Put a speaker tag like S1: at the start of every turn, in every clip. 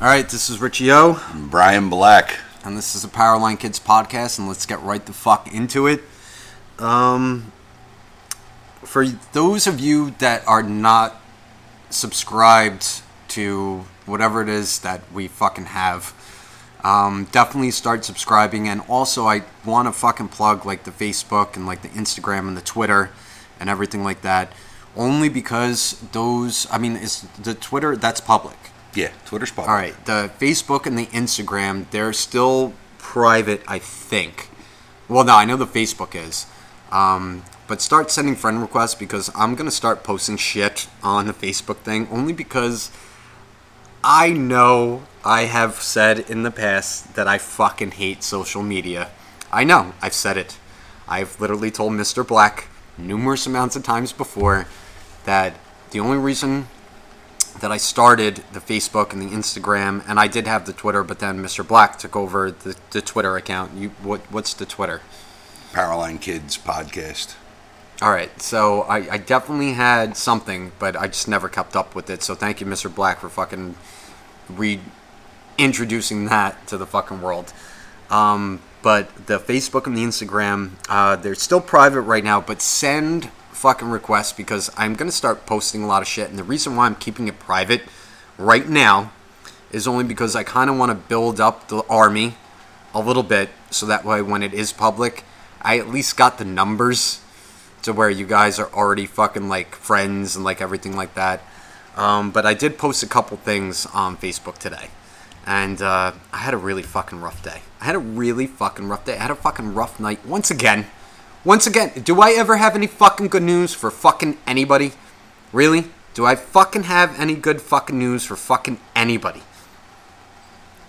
S1: All right, this is Richie O,
S2: Brian Black.
S1: and this is a Powerline Kids podcast, and let's get right the fuck into it. Um, for those of you that are not subscribed to whatever it is that we fucking have, um, definitely start subscribing. And also, I want to fucking plug like the Facebook and like the Instagram and the Twitter and everything like that. Only because those, I mean, it's the Twitter that's public.
S2: Yeah, Twitter's public.
S1: All right, the Facebook and the Instagram, they're still private, I think. Well, no, I know the Facebook is. Um, but start sending friend requests because I'm going to start posting shit on the Facebook thing only because I know I have said in the past that I fucking hate social media. I know, I've said it. I've literally told Mr. Black numerous amounts of times before that the only reason that I started the Facebook and the Instagram, and I did have the Twitter, but then Mr. Black took over the, the Twitter account. You what? What's the Twitter?
S2: Powerline Kids podcast.
S1: All right, so I, I definitely had something, but I just never kept up with it. So thank you, Mr. Black, for fucking reintroducing that to the fucking world. Um, but the Facebook and the Instagram, uh, they're still private right now, but send fucking requests because I'm gonna start posting a lot of shit. And the reason why I'm keeping it private right now is only because I kind of want to build up the army a little bit so that way when it is public, I at least got the numbers to where you guys are already fucking like friends and like everything like that. Um, but I did post a couple things on Facebook today. And uh, I had a really fucking rough day. I had a really fucking rough day. I had a fucking rough night once again. Once again, do I ever have any fucking good news for fucking anybody? Really? Do I fucking have any good fucking news for fucking anybody?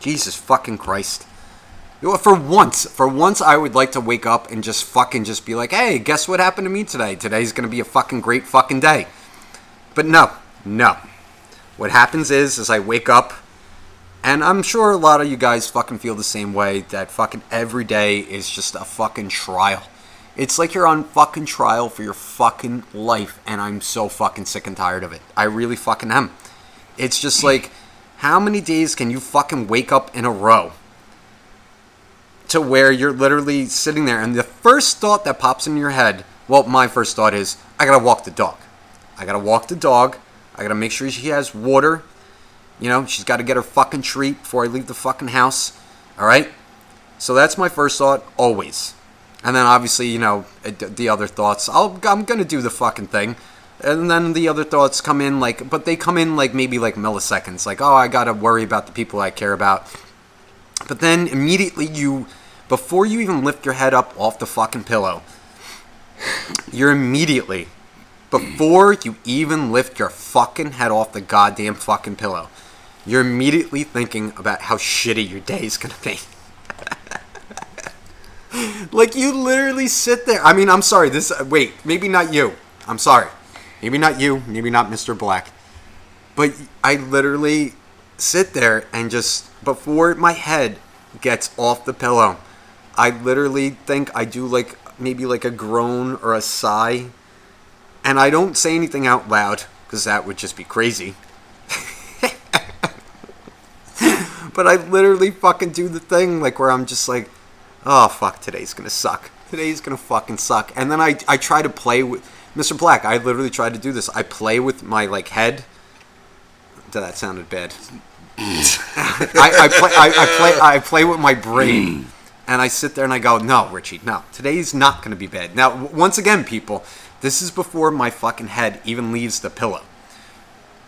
S1: Jesus fucking Christ. You know, for once, for once, I would like to wake up and just fucking just be like, hey, guess what happened to me today? Today's gonna be a fucking great fucking day. But no, no. What happens is, is I wake up, and I'm sure a lot of you guys fucking feel the same way. That fucking every day is just a fucking trial. It's like you're on fucking trial for your fucking life, and I'm so fucking sick and tired of it. I really fucking am. It's just like, how many days can you fucking wake up in a row? to where you're literally sitting there and the first thought that pops in your head well my first thought is i gotta walk the dog i gotta walk the dog i gotta make sure she has water you know she's gotta get her fucking treat before i leave the fucking house all right so that's my first thought always and then obviously you know the other thoughts I'll, i'm gonna do the fucking thing. And then the other thoughts come in like but they come in like maybe like milliseconds. Like oh i gotta worry about the people i care about. But then immediately you, before you even lift your head up off the fucking pillow, you're immediately, before you even lift your fucking head off the goddamn fucking pillow, you're immediately thinking about how shitty your day is gonna be. like you literally sit there. I mean, I'm sorry. This wait, maybe not you. I'm sorry. Maybe not you. Maybe not Mr. Black. But I literally sit there and just before my head gets off the pillow, I literally think I do like maybe like a groan or a sigh, and I don't say anything out loud because that would just be crazy. but I literally fucking do the thing like where I'm just like, oh fuck, today's gonna suck. Today's gonna fucking suck. And then I I try to play with Mr. Black. I literally tried to do this. I play with my like head. That sounded bad. I, I play I, I play I play with my brain and I sit there and I go, no, Richie, no, today's not going to be bad. Now, w- once again, people, this is before my fucking head even leaves the pillow.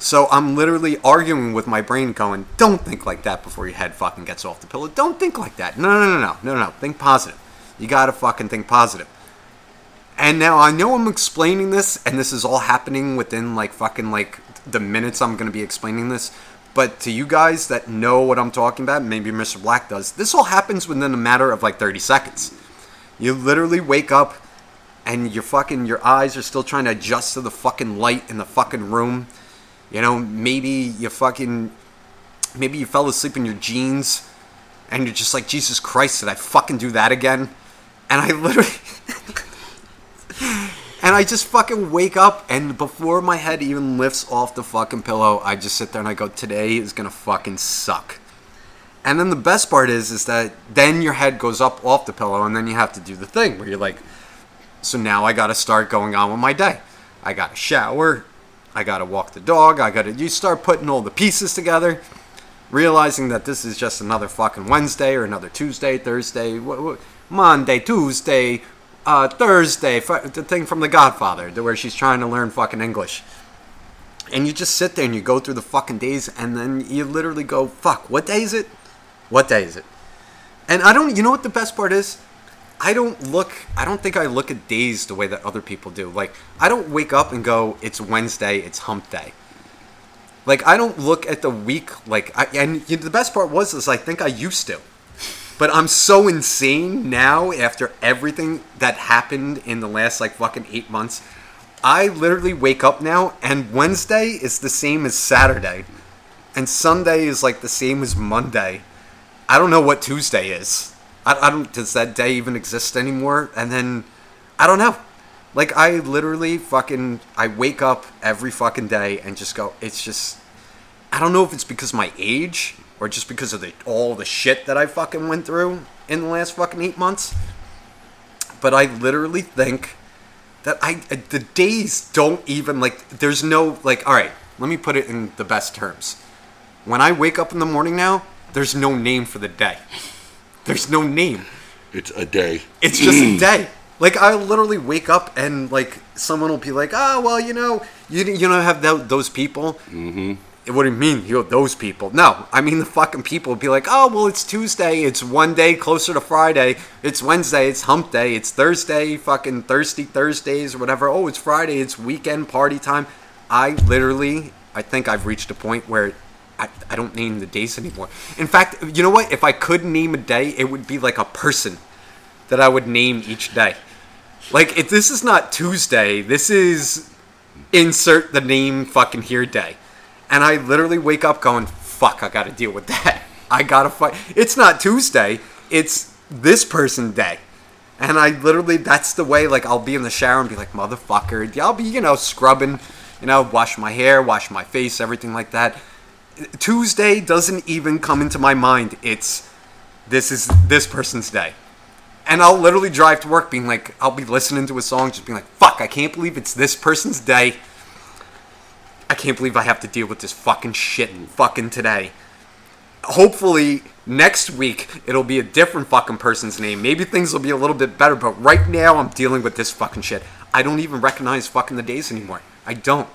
S1: So I'm literally arguing with my brain, going, don't think like that before your head fucking gets off the pillow. Don't think like that. No, no, no, no, no, no. Think positive. You gotta fucking think positive. And now I know I'm explaining this, and this is all happening within like fucking like the minutes I'm gonna be explaining this. But to you guys that know what I'm talking about, maybe Mr. Black does, this all happens within a matter of like 30 seconds. You literally wake up and your fucking your eyes are still trying to adjust to the fucking light in the fucking room. You know, maybe you fucking maybe you fell asleep in your jeans and you're just like, Jesus Christ, did I fucking do that again? And I literally and I just fucking wake up, and before my head even lifts off the fucking pillow, I just sit there and I go, today is gonna fucking suck. And then the best part is, is that then your head goes up off the pillow, and then you have to do the thing where you're like, so now I gotta start going on with my day. I gotta shower, I gotta walk the dog, I gotta, you start putting all the pieces together, realizing that this is just another fucking Wednesday or another Tuesday, Thursday, Monday, Tuesday, uh, Thursday, the thing from The Godfather, where she's trying to learn fucking English. And you just sit there and you go through the fucking days, and then you literally go, fuck, what day is it? What day is it? And I don't, you know what the best part is? I don't look, I don't think I look at days the way that other people do. Like, I don't wake up and go, it's Wednesday, it's hump day. Like, I don't look at the week, like, I, and you know, the best part was, is I think I used to. But I'm so insane now after everything that happened in the last, like, fucking eight months. I literally wake up now, and Wednesday is the same as Saturday. And Sunday is, like, the same as Monday. I don't know what Tuesday is. I, I don't. Does that day even exist anymore? And then I don't know. Like I literally fucking I wake up every fucking day and just go. It's just I don't know if it's because my age or just because of the all the shit that I fucking went through in the last fucking eight months. But I literally think that I uh, the days don't even like. There's no like. All right, let me put it in the best terms. When I wake up in the morning now, there's no name for the day. There's no name.
S2: It's a day.
S1: It's just a day. Like I literally wake up and like someone will be like, "Oh, well, you know, you you don't have tho- those people." Mm-hmm. What do you mean, you know, those people? No, I mean the fucking people be like, "Oh, well, it's Tuesday. It's one day closer to Friday. It's Wednesday. It's Hump Day. It's Thursday. Fucking Thirsty Thursdays or whatever. Oh, it's Friday. It's weekend party time." I literally, I think I've reached a point where I, I don't name the days anymore. In fact, you know what? If I could name a day, it would be like a person that I would name each day. Like, if this is not Tuesday, this is insert the name fucking here day. And I literally wake up going, fuck, I gotta deal with that. I gotta fight. It's not Tuesday, it's this person day. And I literally, that's the way, like, I'll be in the shower and be like, motherfucker. I'll be, you know, scrubbing, you know, wash my hair, wash my face, everything like that. Tuesday doesn't even come into my mind. It's, this is this person's day. And I'll literally drive to work being like, I'll be listening to a song, just being like, fuck, I can't believe it's this person's day. I can't believe I have to deal with this fucking shit fucking today. Hopefully, next week, it'll be a different fucking person's name. Maybe things will be a little bit better, but right now, I'm dealing with this fucking shit. I don't even recognize fucking the days anymore. I don't.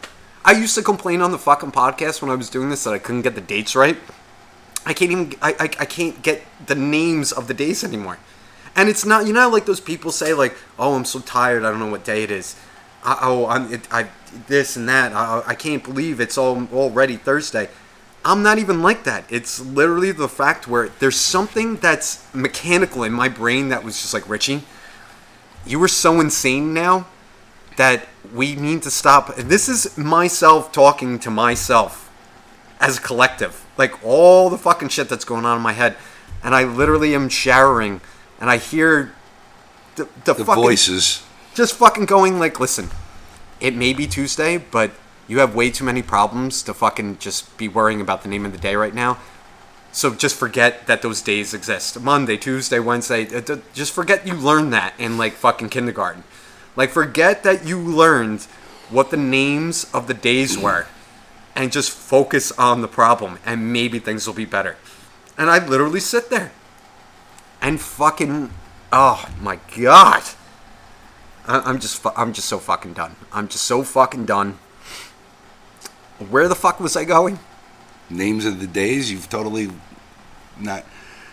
S1: I used to complain on the fucking podcast when I was doing this that I couldn't get the dates right. I can't even I, I, I can't get the names of the days anymore. And it's not you know like those people say like oh I'm so tired I don't know what day it is. I, oh I'm it, I this and that I, I can't believe it's all already Thursday. I'm not even like that. It's literally the fact where there's something that's mechanical in my brain that was just like Richie. You were so insane now that we need to stop. This is myself talking to myself as a collective. Like all the fucking shit that's going on in my head. And I literally am showering and I hear the, the,
S2: The
S1: fucking,
S2: voices.
S1: just fucking going like, listen, it may be Tuesday, but you have way too many problems to fucking just be worrying about the name of the day right now. So just forget that those days exist. Monday, Tuesday, Wednesday. uh, Just forget you learned that in like fucking kindergarten. Like forget that you learned what the names of the days were and just focus on the problem and maybe things will be better. And I literally sit there and fucking oh my god. I'm just I'm just so fucking done. I'm just so fucking done. Where the fuck was I going?
S2: Names of the days. You've totally not.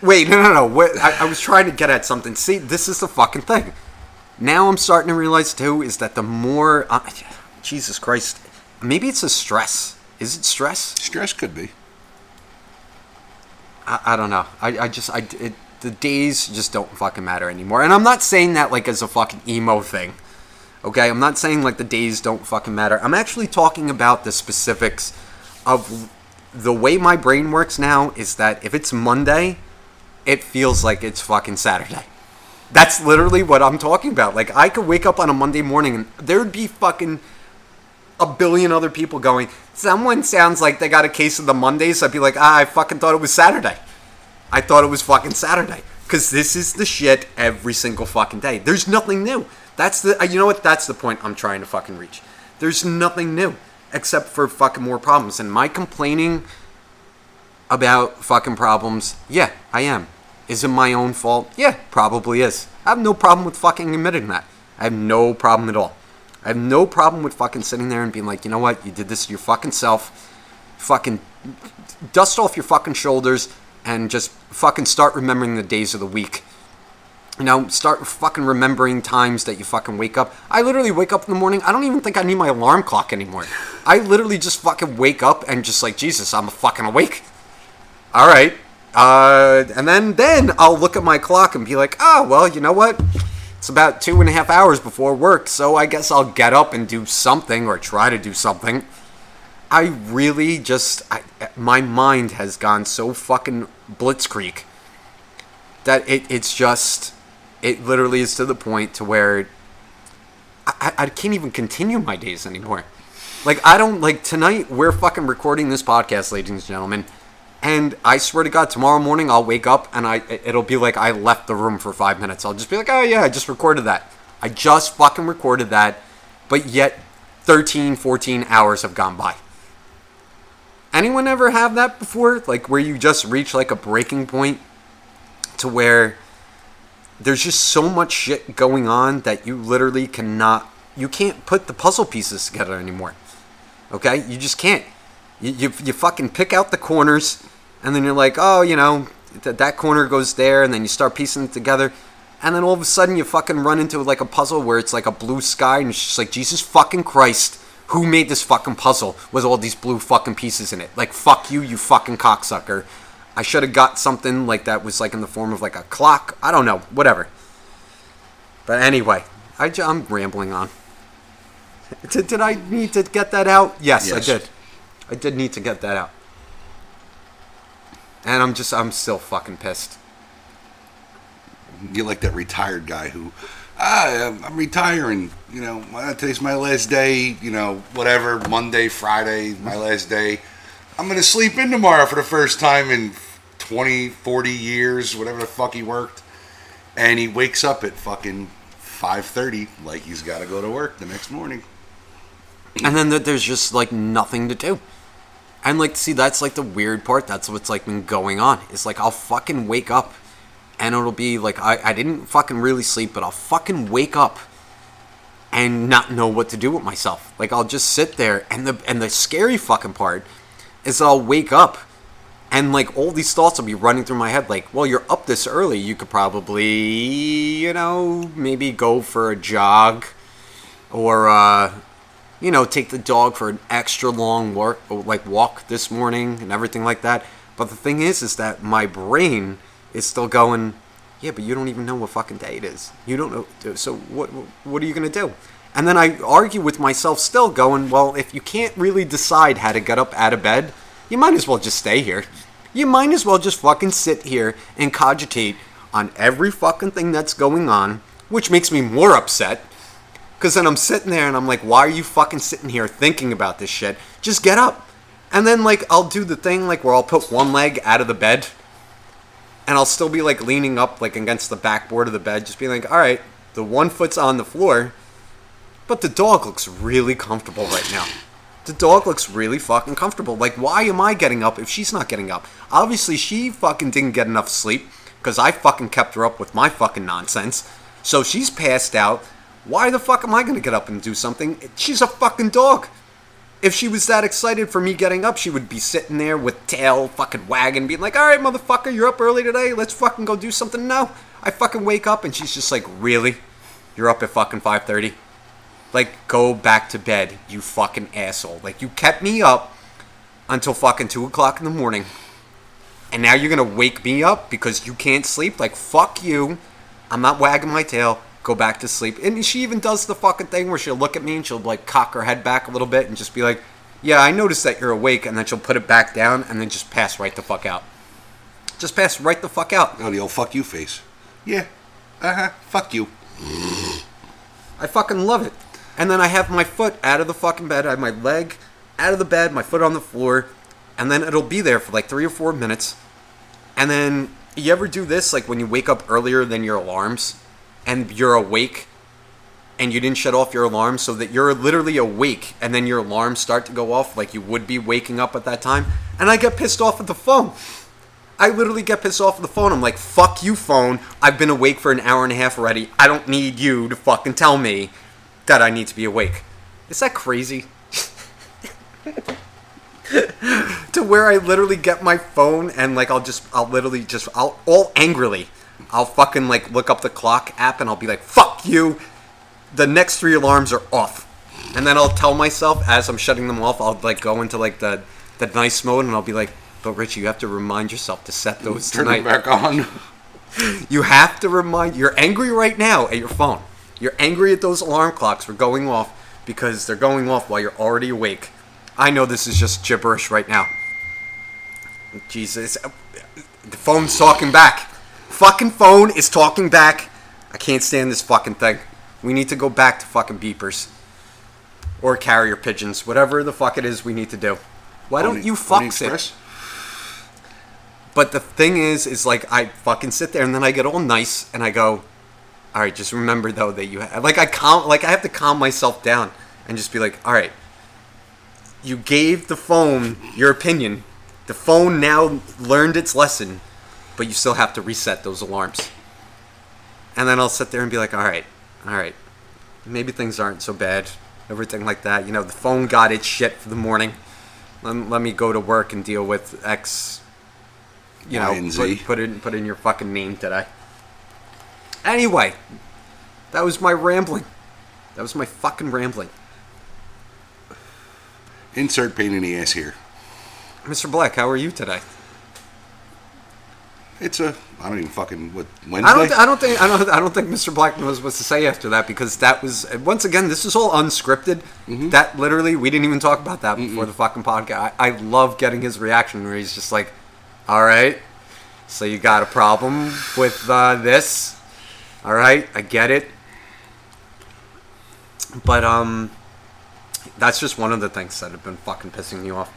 S1: Wait, no, no, no. Where, I, I was trying to get at something. See, this is the fucking thing. Now I'm starting to realize too is that the more uh, Jesus Christ, maybe it's a stress. Is it stress?
S2: Stress could be.
S1: I, I don't know. I, I just I it, the days just don't fucking matter anymore. And I'm not saying that like as a fucking emo thing. Okay, I'm not saying like the days don't fucking matter. I'm actually talking about the specifics of the way my brain works now is that if it's Monday, it feels like it's fucking Saturday. That's literally what I'm talking about. Like I could wake up on a Monday morning and there'd be fucking a billion other people going, someone sounds like they got a case of the Mondays. I'd be like, ah, I fucking thought it was Saturday. I thought it was fucking Saturday. Because this is the shit every single fucking day. There's nothing new. That's the, uh, you know what? That's the point I'm trying to fucking reach. There's nothing new except for fucking more problems. And my complaining about fucking problems, yeah, I am. Is it my own fault? Yeah, probably is. I have no problem with fucking admitting that. I have no problem at all. I have no problem with fucking sitting there and being like, you know what, you did this to your fucking self. Fucking dust off your fucking shoulders and just fucking start remembering the days of the week. You know, start fucking remembering times that you fucking wake up. I literally wake up in the morning. I don't even think I need my alarm clock anymore. I literally just fucking wake up and just like, Jesus, I'm fucking awake. All right. Uh, and then then I'll look at my clock and be like, oh well, you know what? It's about two and a half hours before work, so I guess I'll get up and do something or try to do something. I really just, I, my mind has gone so fucking blitzkrieg that it, it's just, it literally is to the point to where I, I can't even continue my days anymore. Like, I don't, like, tonight we're fucking recording this podcast, ladies and gentlemen. And I swear to God, tomorrow morning I'll wake up and I it'll be like I left the room for five minutes. I'll just be like, oh yeah, I just recorded that. I just fucking recorded that. But yet 13, 14 hours have gone by. Anyone ever have that before? Like where you just reach like a breaking point to where there's just so much shit going on that you literally cannot you can't put the puzzle pieces together anymore. Okay? You just can't. You, you, you fucking pick out the corners and then you're like, oh, you know, th- that corner goes there, and then you start piecing it together, and then all of a sudden you fucking run into like a puzzle where it's like a blue sky, and it's just like Jesus fucking Christ, who made this fucking puzzle with all these blue fucking pieces in it? Like, fuck you, you fucking cocksucker. I should have got something like that was like in the form of like a clock. I don't know, whatever. But anyway, I, am rambling on. Did, did I need to get that out? Yes, yes, I did. I did need to get that out. And I'm just, I'm still fucking pissed.
S2: You're like that retired guy who, ah, I'm retiring. You know, today's my last day. You know, whatever, Monday, Friday, my last day. I'm going to sleep in tomorrow for the first time in 20, 40 years, whatever the fuck he worked. And he wakes up at fucking 5.30 like he's got to go to work the next morning.
S1: And then there's just like nothing to do. And like, see, that's like the weird part. That's what's like been going on. It's like I'll fucking wake up, and it'll be like I, I didn't fucking really sleep, but I'll fucking wake up and not know what to do with myself. Like I'll just sit there, and the and the scary fucking part is I'll wake up, and like all these thoughts will be running through my head. Like, well, you're up this early. You could probably, you know, maybe go for a jog, or uh, you know, take the dog for an extra long work, like walk this morning and everything like that. But the thing is, is that my brain is still going, yeah, but you don't even know what fucking day it is. You don't know. Uh, so what, what are you going to do? And then I argue with myself still going, well, if you can't really decide how to get up out of bed, you might as well just stay here. You might as well just fucking sit here and cogitate on every fucking thing that's going on, which makes me more upset because then I'm sitting there and I'm like, why are you fucking sitting here thinking about this shit? Just get up. And then, like, I'll do the thing, like, where I'll put one leg out of the bed and I'll still be, like, leaning up, like, against the backboard of the bed, just being like, all right, the one foot's on the floor, but the dog looks really comfortable right now. The dog looks really fucking comfortable. Like, why am I getting up if she's not getting up? Obviously, she fucking didn't get enough sleep because I fucking kept her up with my fucking nonsense. So she's passed out. Why the fuck am I going to get up and do something? She's a fucking dog. If she was that excited for me getting up, she would be sitting there with tail fucking wagging, being like, all right, motherfucker, you're up early today. Let's fucking go do something. No. I fucking wake up and she's just like, really? You're up at fucking 5.30? Like, go back to bed, you fucking asshole. Like, you kept me up until fucking 2 o'clock in the morning. And now you're going to wake me up because you can't sleep? Like, fuck you. I'm not wagging my tail go back to sleep. And she even does the fucking thing where she'll look at me and she'll like cock her head back a little bit and just be like, "Yeah, I noticed that you're awake," and then she'll put it back down and then just pass right the fuck out. Just pass right the fuck out.
S2: Oh, the old fuck you face. Yeah, Uh huh. Fuck you.
S1: I fucking love it. And then I have my foot out of the fucking bed. I have my leg out of the bed, my foot on the floor, and then it'll be there for like three or four minutes. And then you ever do this like when you wake up earlier than your alarms and you're awake and you didn't shut off your alarm so that you're literally awake and then your alarms start to go off like you would be waking up at that time? And I get pissed off at the phone. I literally get pissed off at the phone. I'm like, fuck you, phone. I've been awake for an hour and a half already. I don't need you to fucking tell me that I need to be awake. Is that crazy? to where I literally get my phone and like I'll just I'll literally just I'll all angrily I'll fucking like look up the clock app and I'll be like fuck you the next three alarms are off and then I'll tell myself as I'm shutting them off I'll like go into like the the nice mode and I'll be like but Richie you have to remind yourself to set those
S2: Turn
S1: tonight
S2: back on.
S1: you have to remind you're angry right now at your phone you're angry at those alarm clocks for going off because they're going off while you're already awake I know this is just gibberish right now. Jesus. The phone's talking back. Fucking phone is talking back. I can't stand this fucking thing. We need to go back to fucking beepers. Or carrier pigeons. Whatever the fuck it is we need to do. Why don't you fucks it? But the thing is, is like I fucking sit there and then I get all nice and I go, all right, just remember though that you have, like I calm, like I have to calm myself down and just be like, all right, you gave the phone your opinion. The phone now learned its lesson, but you still have to reset those alarms. And then I'll sit there and be like, all right, all right, maybe things aren't so bad, everything like that. You know, the phone got its shit for the morning. Let, let me go to work and deal with X. You know,
S2: Y
S1: put, put in put in your fucking name today. Anyway, that was my rambling. That was my fucking rambling.
S2: Insert pain in the ass here.
S1: Mr. Black, how are you today?
S2: It's a. I don't even fucking. What, Wednesday?
S1: I don't. I don't think. I don't. I don't think Mr. Black knows what to say after that because that was once again. This is all unscripted. That literally, we didn't even talk about that before the fucking podcast. I, I love getting his reaction where he's just like, "All right, so you got a problem with uh, this? All right, I get it." But um, that's just one of the things that have been fucking pissing me off.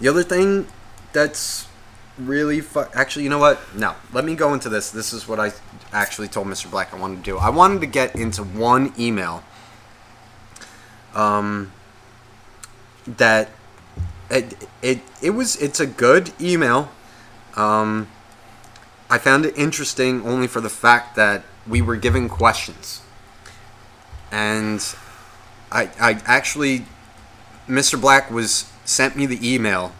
S1: The other thing that's really fu- actually you know what? No let me go into this. This is what i actually told mr black i wanted to do. I wanted to get into one email um that it it, it was it's a good email. Um i found it interesting only for the fact that we were given questions. And i i actually mr black was sent me the email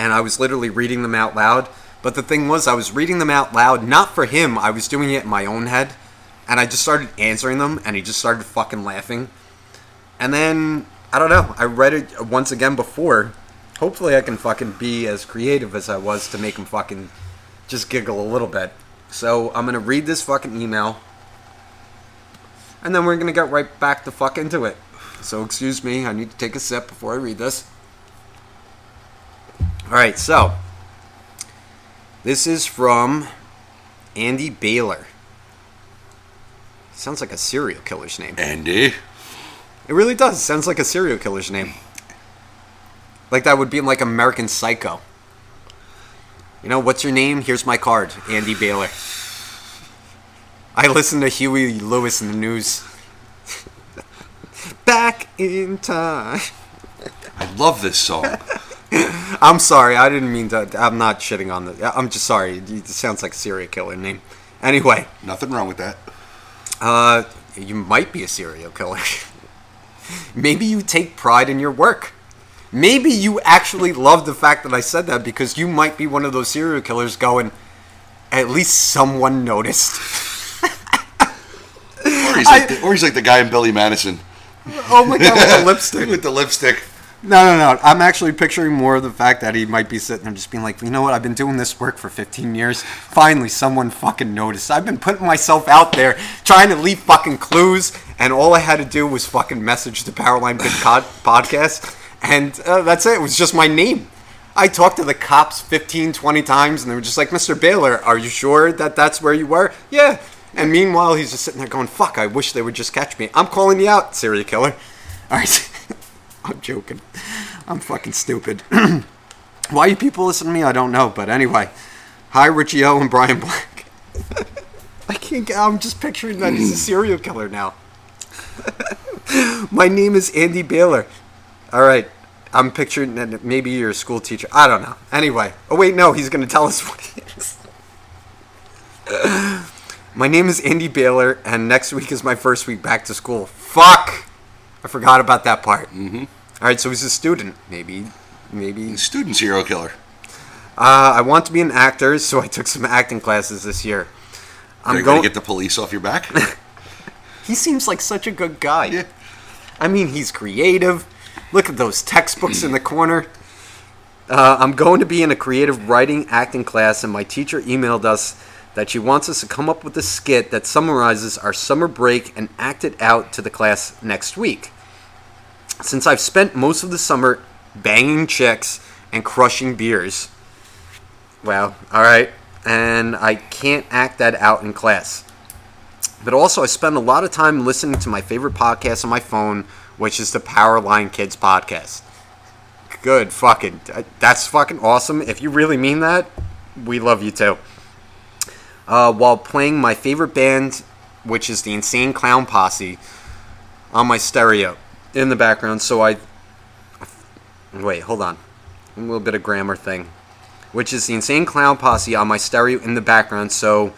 S1: and I was literally reading them out loud. But the thing was, I was reading them out loud, not for him, I was doing it in my own head. And I just started answering them, and he just started fucking laughing. And then, I don't know, I read it once again before. Hopefully, I can fucking be as creative as I was to make him fucking just giggle a little bit. So, I'm gonna read this fucking email. And then we're gonna get right back the fuck into it. So, excuse me, I need to take a sip before I read this. All right, so this is from Andy Baylor. Sounds like a serial killer's name.
S2: Andy.
S1: It really does. Sounds like a serial killer's name. Like that would be in like American Psycho. You know, what's your name? Here's my card, Andy Baylor. I listen to Huey Lewis and the News. Back in time.
S2: I love this song.
S1: I'm sorry. I didn't mean to. I'm not shitting on the. I'm just sorry. It sounds like a serial killer name. Anyway,
S2: Nothing wrong with that.
S1: uh, you might be a serial killer. Maybe you take pride in your work. Maybe you actually love the fact that I said that because you might be one of those serial killers going, at least someone noticed.
S2: Or he's, like the, or he's like the guy in Billy Madison
S1: oh my god, with the lipstick.
S2: with the lipstick.
S1: No, no, no. I'm actually picturing more of the fact that he might be sitting there just being like, you know what? I've been doing this work for 15 years. Finally, someone fucking noticed. I've been putting myself out there trying to leave fucking clues, and all I had to do was fucking message the Powerline Good Cod podcast, and uh, that's it. It was just my name. I talked to the cops 15, 20 times, and they were just like, Mr. Baylor, are you sure that that's where you were? Yeah. And meanwhile, he's just sitting there going, "Fuck! I wish they would just catch me. I'm calling you out, serial killer." All right, I'm joking. I'm fucking stupid. Why you people listen to me? I don't know, but anyway. Hi, Richie O and Brian Black. I can't get. I'm just picturing that he's a serial killer now. My name is Andy Baylor. All right. I'm picturing that maybe you're a school teacher. I don't know. Anyway. Oh, wait, no. He's going to tell us what he is. my name is Andy Baylor, and next week is my first week back to school. Fuck! I forgot about that part. Mm-hmm. All right, so he's a student. Maybe. Maybe.
S2: Student serial killer.
S1: Uh, I want to be an actor, so I took some acting classes this year.
S2: You going to get the police off your back?
S1: He seems like such a good guy.
S2: yeah.
S1: I mean, he's creative. Look at those textbooks in the corner. Uh, I'm going to be in a creative writing acting class, and my teacher emailed us that she wants us to come up with a skit that summarizes our summer break and act it out to the class next week. Since I've spent most of the summer banging chicks and crushing beers, well, all right, and I can't act that out in class. But also, I spend a lot of time listening to my favorite podcast on my phone, which is the Powerline Kids podcast. Good fucking. That's fucking awesome. If you really mean that, we love you too. Uh, while playing my favorite band, which is the Insane Clown Posse, on my stereo in the background. So I. Wait, hold on. A little bit of grammar thing. Which is the Insane Clown Posse on my stereo in the background. So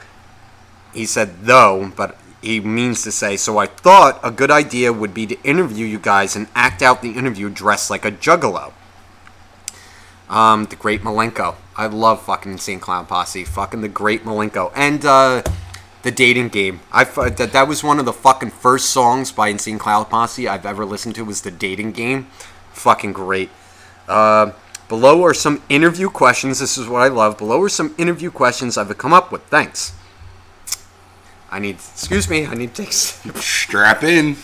S1: he said though, but he means to say, so I thought a good idea would be to interview you guys and act out the interview dressed like a juggalo. Um, the Great Milenko. I love fucking Insane Clown Posse. Fucking the Great Milenko. And, uh, the dating game. I that that was one of the fucking first songs by Insane Clown Posse I've ever listened to was the dating game. Fucking great. Uh, below are some interview questions. This is what I love. Below are some interview questions I've come up with. Thanks. I need. Excuse me. I need to take.
S2: Strap in.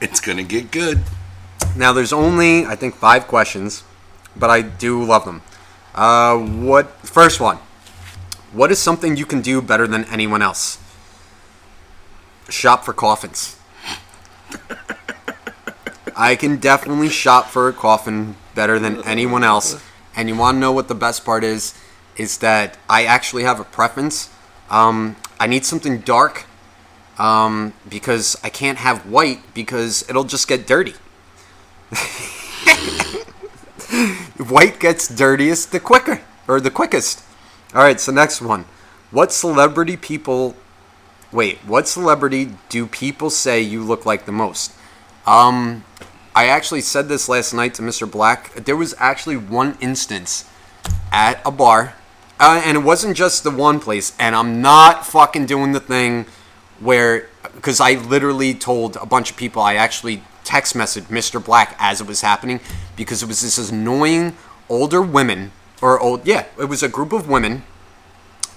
S2: It's going to get good.
S1: Now there's only I think five questions, but I do love them. Uh, what first one? What is something you can do better than anyone else? Shop for coffins. I can definitely shop for a coffin better than anyone else. And you want to know what the best part is? Is that I actually have a preference. Um, I need something dark um, because I can't have white because it'll just get dirty. white gets dirtiest the quicker or the quickest. All right, so next one. What celebrity people Wait, what celebrity do people say you look like the most? Um I actually said this last night to Mr. Black. There was actually one instance at a bar uh, and it wasn't just the one place and I'm not fucking doing the thing where because I literally told a bunch of people I actually text messaged Mr. Black as it was happening because it was this annoying older women or old yeah it was a group of women.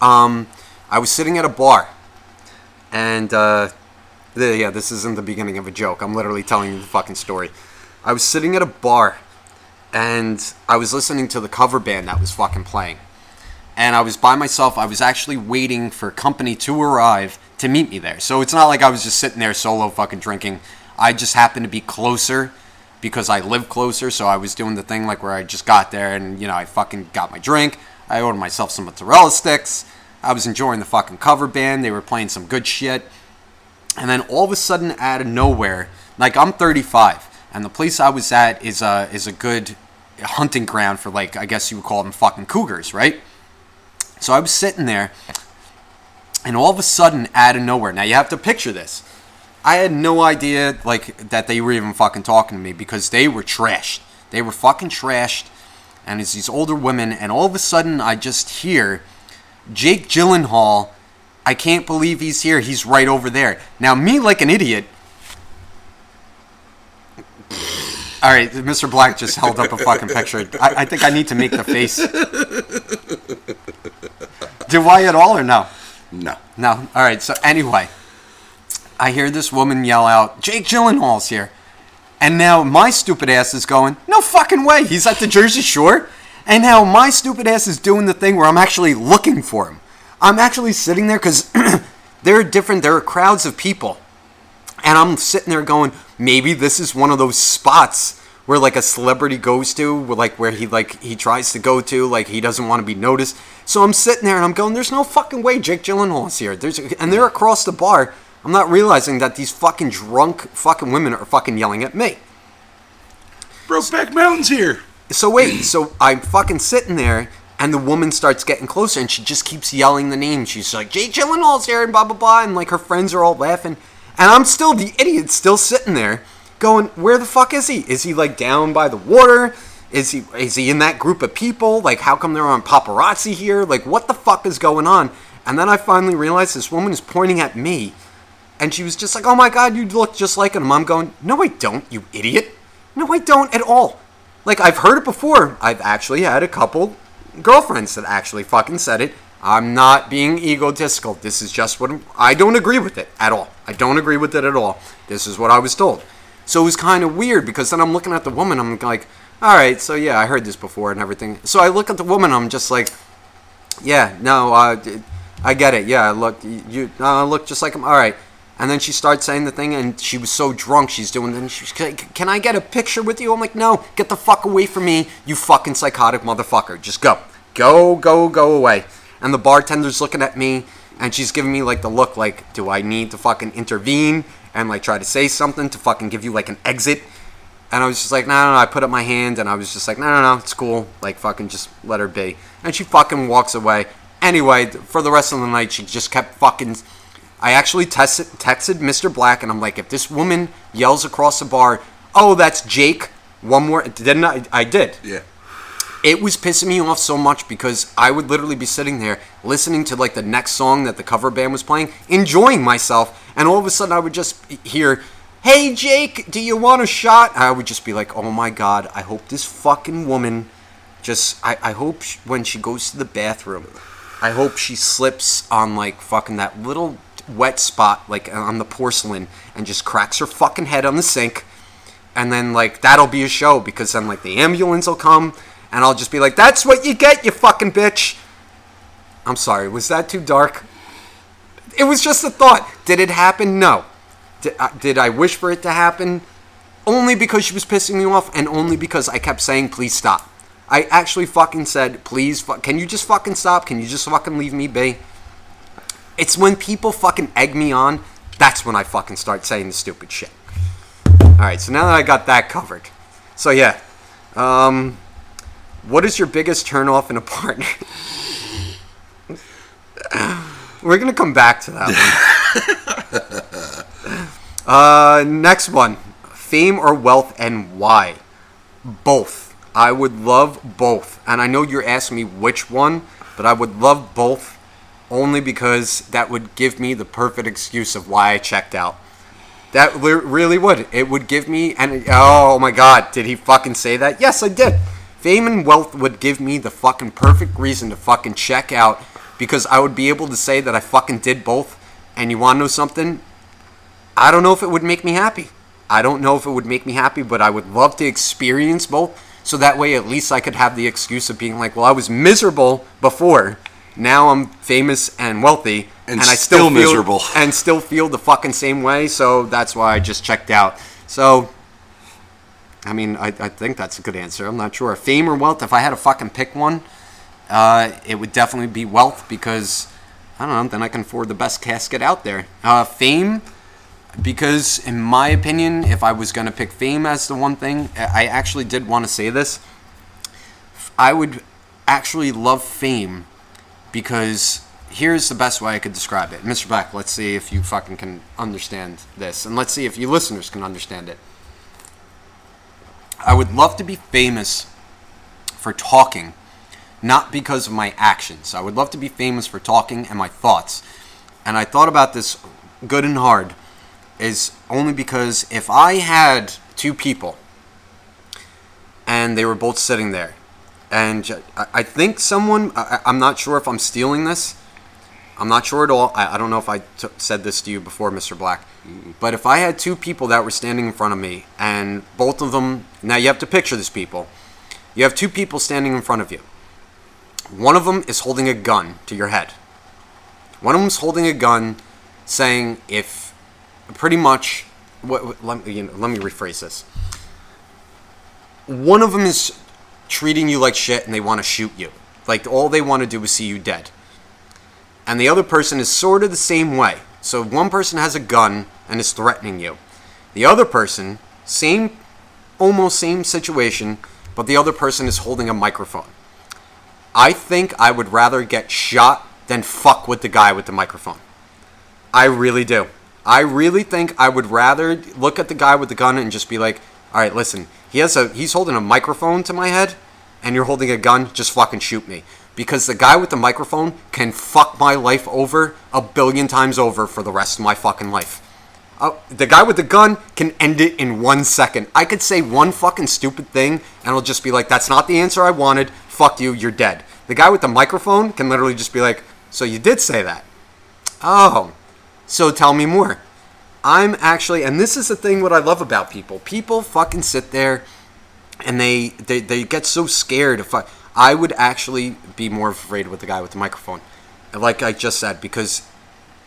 S1: Um i was sitting at a bar and uh the, yeah this isn't the beginning of a joke. I'm literally telling you the fucking story. I was sitting at a bar and i was listening to the cover band that was fucking playing. And i was by myself. I was actually waiting for company to arrive to meet me there. So it's not like i was just sitting there solo fucking drinking. I just happened to be closer because I live closer, so I was doing the thing like where I just got there and you know I fucking got my drink. I ordered myself some mozzarella sticks. I was enjoying the fucking cover band. They were playing some good shit. And then all of a sudden, out of nowhere, like I'm 35, and the place I was at is a is a good hunting ground for like I guess you would call them fucking cougars, right? So I was sitting there, and all of a sudden, out of nowhere, now you have to picture this. I had no idea like that they were even fucking talking to me because they were trashed. They were fucking trashed, and it's these older women, and all of a sudden I just hear Jake Gyllenhaal. I can't believe he's here. He's right over there. Now me, like an idiot. All right, Mr. Black just held up a fucking picture. I, I think I need to make the face. Do I at all or no?
S2: No.
S1: No. All right. So anyway, I hear this woman yell out, "Jake Gyllenhaal's here," and now my stupid ass is going, "No fucking way! He's at the Jersey Shore." And now my stupid ass is doing the thing where I'm actually looking for him. I'm actually sitting there because There are different. There are crowds of people, and I'm sitting there going, maybe this is one of those spots where like a celebrity goes to, where, like where he like he tries to go to, like he doesn't want to be noticed. So I'm sitting there and I'm going, there's no fucking way Jake Gyllenhaal's here. There's and they're across the bar. I'm not realizing that these fucking drunk fucking women are fucking yelling at me.
S2: Brokeback Mountain's here.
S1: So wait, so I'm fucking sitting there, and the woman starts getting closer, and she just keeps yelling the name. She's like, Jake Gyllenhaal's here, and blah blah blah, and like her friends are all laughing, and I'm still the idiot, still sitting there, going, where the fuck is he? Is he like down by the water? Is he is he in that group of people? Like, how come they're on paparazzi here? Like, what the fuck is going on? And then I finally realized this woman is pointing at me, and she was just like, "Oh my god, you look just like him." I'm going, "No, I don't, you idiot. No, I don't at all." Like I've heard it before. I've actually had a couple girlfriends that actually fucking said it. I'm not being egotistical. This is just what I'm, I don't agree with it at all. I don't agree with it at all. This is what I was told. So it was kind of weird because then I'm looking at the woman. I'm like, all right, so yeah, I heard this before and everything. So I look at the woman. I'm just like, yeah, no, uh, I get it. Yeah, look, you uh, look just like him. All right. And then she starts saying the thing, and she was so drunk, she's doing. And she's, like, can I get a picture with you? I'm like, no, get the fuck away from me, you fucking psychotic motherfucker. Just go, go, go, go away. And the bartender's looking at me, and she's giving me like the look, like, do I need to fucking intervene and like try to say something to fucking give you like an exit? And I was just like, no, no, no. I put up my hand, and I was just like, no, no, no, it's cool. Like, fucking just let her be. And she fucking walks away. Anyway, for the rest of the night, she just kept fucking I actually tested, texted Mr. Black, and I'm like, if this woman yells across the bar, "Oh, that's Jake," one more, didn't I? I did.
S2: Yeah.
S1: It was pissing me off so much because I would literally be sitting there listening to like the next song that the cover band was playing, enjoying myself, and all of a sudden I would just hear, "Hey Jake, do you want a shot?" I would just be like, "Oh my god, I hope this fucking woman just I, I hope she, when she goes to the bathroom, I hope she slips on like fucking that little wet spot like on the porcelain and just cracks her fucking head on the sink. And then like that'll be a show because then like the ambulance will come and I'll just be like that's what you get you fucking bitch. I'm sorry was that too dark? It was just a thought. Did it happen? No. Did, uh, did I wish for it to happen? Only because she was pissing me off and only because I kept saying please stop. I actually fucking said please fu- can you just fucking stop? Can you just fucking leave me be it's when people fucking egg me on, that's when I fucking start saying the stupid shit. Alright, so now that I got that covered. So yeah. Um what is your biggest turn off in a partner? We're gonna come back to that one. uh next one. Fame or wealth and why? Both. I would love both. And I know you're asking me which one, but I would love both only because that would give me the perfect excuse of why I checked out. That really would. It would give me, and oh my god, did he fucking say that? Yes, I did. Fame and wealth would give me the fucking perfect reason to fucking check out because I would be able to say that I fucking did both. And you want to know something? I don't know if it would make me happy. I don't know if it would make me happy, but I would love to experience both. So that way, at least I could have the excuse of being like, well, I was miserable before now I'm famous and wealthy,
S2: And
S1: I
S2: still
S1: still feel,
S2: miserable.
S1: and still feel the fucking same way. So that's why I just checked out. So, I mean, I, I think that's a good answer. I'm not sure. Fame or wealth? If I had to fucking pick one, uh, it would definitely be wealth because I don't know. Then I can afford the best casket out there. Uh, fame, because in my opinion, if I was gonna pick fame as the one thing, I actually did want to say this. I would actually love fame because here's the best way I could describe it. Mr. Black, let's see if you fucking can understand this, and let's see if you listeners can understand it. I would love to be famous for talking, not because of my actions. I would love to be famous for talking and my thoughts. And I thought about this good and hard, is only because if I had two people and they were both sitting there, and I- I think someone, I- I'm not sure if I'm stealing this. I'm not sure at all. I, I don't know if I t- said this to you before, Mr. Black. But if I had two people that were standing in front of me, and both of them, now you have to picture these people. You have two people standing in front of you. One of them is holding a gun to your head. One of them's holding a gun, saying if pretty much what, what- let, me, you know, let me rephrase this. One of them is treating you like shit and they want to shoot you. Like all they want to do is see you dead. And the other person is sort of the same way. So one person has a gun and is threatening you. The other person, same almost same situation, but the other person is holding a microphone. I think I would rather get shot than fuck with the guy with the microphone. I really do. I really think I would rather look at the guy with the gun and just be like, "All right, listen. He has a he's holding a microphone to my head and you're holding a gun, just fucking shoot me." Because the guy with the microphone can fuck my life over a billion times over for the rest of my fucking life. Uh, the guy with the gun can end it in one second. I could say one fucking stupid thing and it'll just be like, that's not the answer I wanted. Fuck you, you're dead. The guy with the microphone can literally just be like, so you did say that. Oh, so tell me more. I'm actually, and this is the thing what I love about people. People fucking sit there and they they, they get so scared if I I would actually be more afraid with the guy with the microphone. Like I just said, because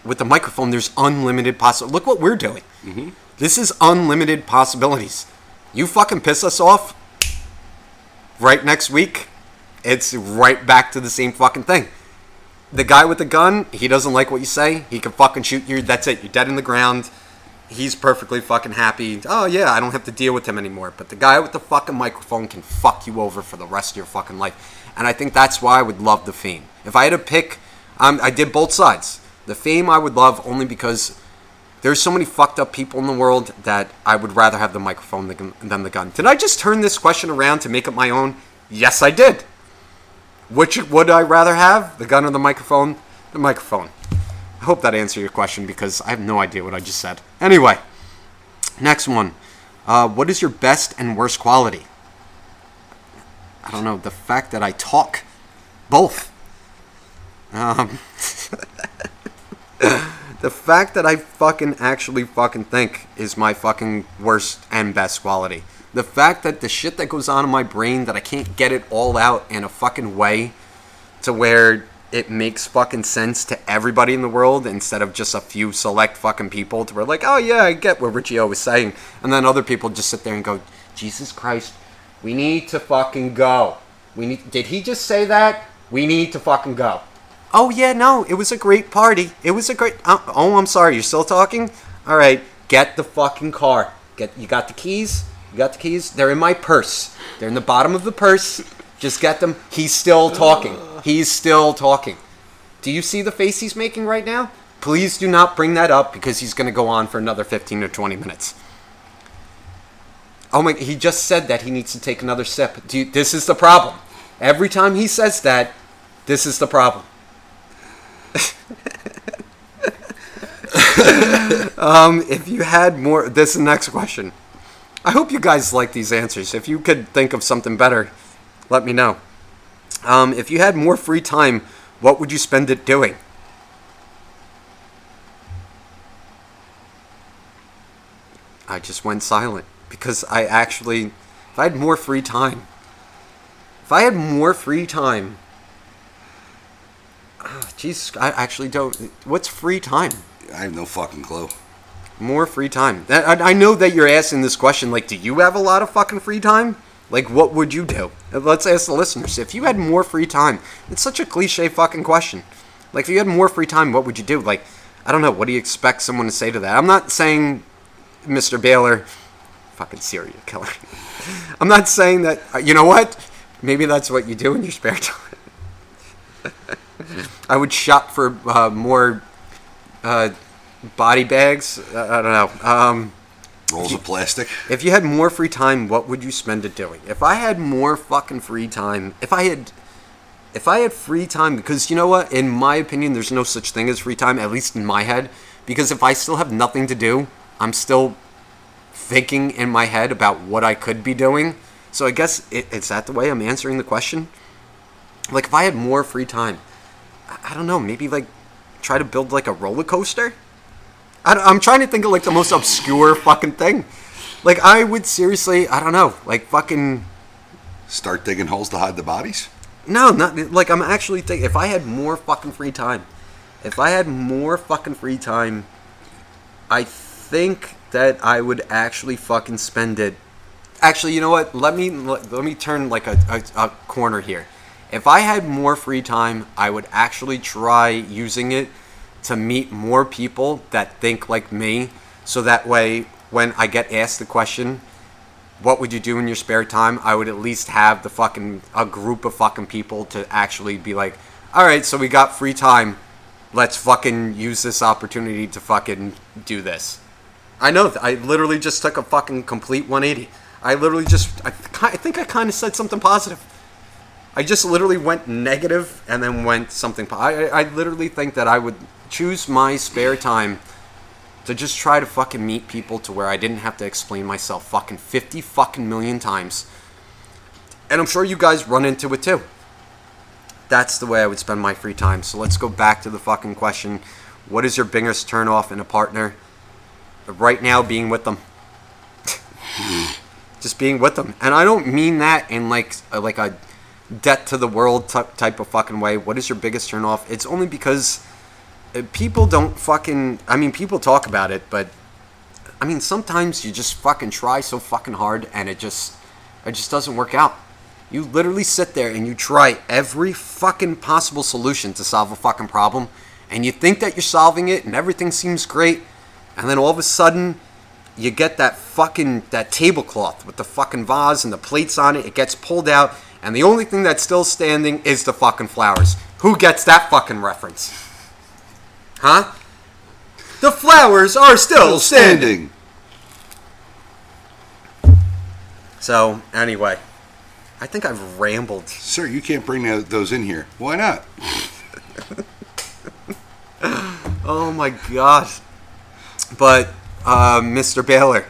S1: with the microphone there's unlimited possible look what we're doing. Mm-hmm. This is unlimited possibilities. You fucking piss us off right next week, it's right back to the same fucking thing. The guy with the gun, he doesn't like what you say. He can fucking shoot you. That's it. You're dead in the ground. He's perfectly fucking happy. Oh yeah, I don't have to deal with him anymore. But the guy with the fucking microphone can fuck you over for the rest of your fucking life. And I think that's why I would love the fame. If I had to pick, um, I did both sides. The fame I would love only because there's so many fucked up people in the world that I would rather have the microphone than than the gun. Did I just turn this question around to make it my own? Yes, I did. Which would I rather have, the gun or the microphone? The microphone. I hope that answered your question because I have no idea what I just said. Anyway, next one. Uh, what is your best and worst quality? I don't know. The fact that I talk. Both. Um, the fact that I fucking actually fucking think is my fucking worst and best quality. The fact that the shit that goes on in my brain that I can't get it all out in a fucking way to where it makes fucking sense to everybody in the world instead of just a few select fucking people to where like, oh yeah, I get what Richie O was saying. And then other people just sit there and go, Jesus Christ, we need to fucking go. We need did he just say that? We need to fucking go. Oh yeah, no, it was a great party. It was a great. Oh, oh, I'm sorry. You're still talking. All right, get the fucking car. Get. You got the keys. You got the keys. They're in my purse. They're in the bottom of the purse. Just get them. He's still talking. He's still talking. Do you see the face he's making right now? Please do not bring that up because he's going to go on for another 15 or 20 minutes. Oh my! He just said that he needs to take another sip. You, this is the problem. Every time he says that, this is the problem. um, if you had more, this is the next question. I hope you guys like these answers. If you could think of something better, let me know. Um, if you had more free time, what would you spend it doing? I just went silent because I actually, if I had more free time, if I had more free time, jeez, Jesus, I actually don't. What's free time?
S2: I have no fucking clue.
S1: More free time. I, I know that you're asking this question. Like, do you have a lot of fucking free time? Like, what would you do? Let's ask the listeners. If you had more free time, it's such a cliche fucking question. Like, if you had more free time, what would you do? Like, I don't know. What do you expect someone to say to that? I'm not saying Mr. Baylor, fucking serial killer. I'm not saying that. uh, You know what? Maybe that's what you do in your spare time. I would shop for uh, more uh, body bags. Uh, I don't know. Um,
S2: Rolls of plastic.
S1: if you had more free time, what would you spend it doing? If I had more fucking free time, if I had, if I had free time, because you know what? In my opinion, there's no such thing as free time, at least in my head. Because if I still have nothing to do, I'm still thinking in my head about what I could be doing. So I guess it, is that the way I'm answering the question? Like if I had more free time, I, I don't know, maybe like try to build like a roller coaster. I, I'm trying to think of like the most obscure fucking thing. Like I would seriously, I don't know, like fucking
S2: Start digging holes to hide the bodies.
S1: no, not like I'm actually thinking if I had more fucking free time, if I had more fucking free time, I think that I would actually fucking spend it. Actually, you know what? Let me let, let me turn like a, a, a corner here. If I had more free time, I would actually try using it to meet more people that think like me, so that way when I get asked the question, what would you do in your spare time? I would at least have the fucking a group of fucking people to actually be like, all right, so we got free time. Let's fucking use this opportunity to fucking do this. I know. I literally just took a fucking complete 180. I literally just, I, I think I kind of said something positive. I just literally went negative and then went something. I I literally think that I would choose my spare time to just try to fucking meet people to where I didn't have to explain myself fucking 50 fucking million times. And I'm sure you guys run into it too. That's the way I would spend my free time. So let's go back to the fucking question. What is your biggest turnoff in a partner? Right now, being with them. just being with them. And I don't mean that in like like a debt to the world ty- type of fucking way. What is your biggest turnoff? It's only because Uh, people don't fucking. I mean, people talk about it, but I mean, sometimes you just fucking try so fucking hard and it just it just doesn't work out. You literally sit there and you try every fucking possible solution to solve a fucking problem, and you think that you're solving it and everything seems great, and then all of a sudden you get that fucking that tablecloth with the fucking vase and the plates on it. It gets pulled out, and the only thing that's still standing is the fucking flowers. Who gets that fucking reference? Huh? The flowers are still standing. So anyway, I think I've rambled.
S2: Sir, you can't bring those in here. Why not?
S1: Oh my gosh. But uh, Mr. Baylor,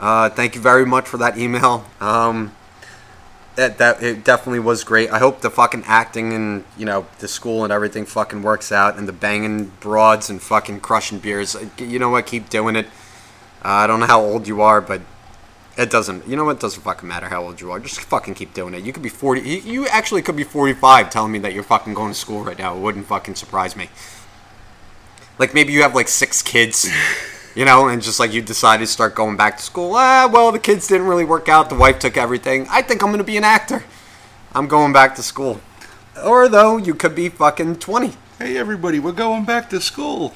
S1: uh, thank you very much for that email. Um, that that it definitely was great. I hope the fucking acting and you know the school and everything fucking works out, and the banging broads and fucking crushing beers. You know what? Keep doing it. Uh, I don't know how old you are, but it doesn't. You know what? It doesn't fucking matter how old you are. Just fucking keep doing it. You could be forty. You, you actually could be forty-five, telling me that you're fucking going to school right now. It wouldn't fucking surprise me. Like maybe you have like six kids, you know, and just like you decided to start going back to school. Ah, well, the kids didn't really work out. The wife took everything. I think I'm gonna be an actor. I'm going back to school. Or though you could be fucking twenty.
S2: Hey, everybody, we're going back to school.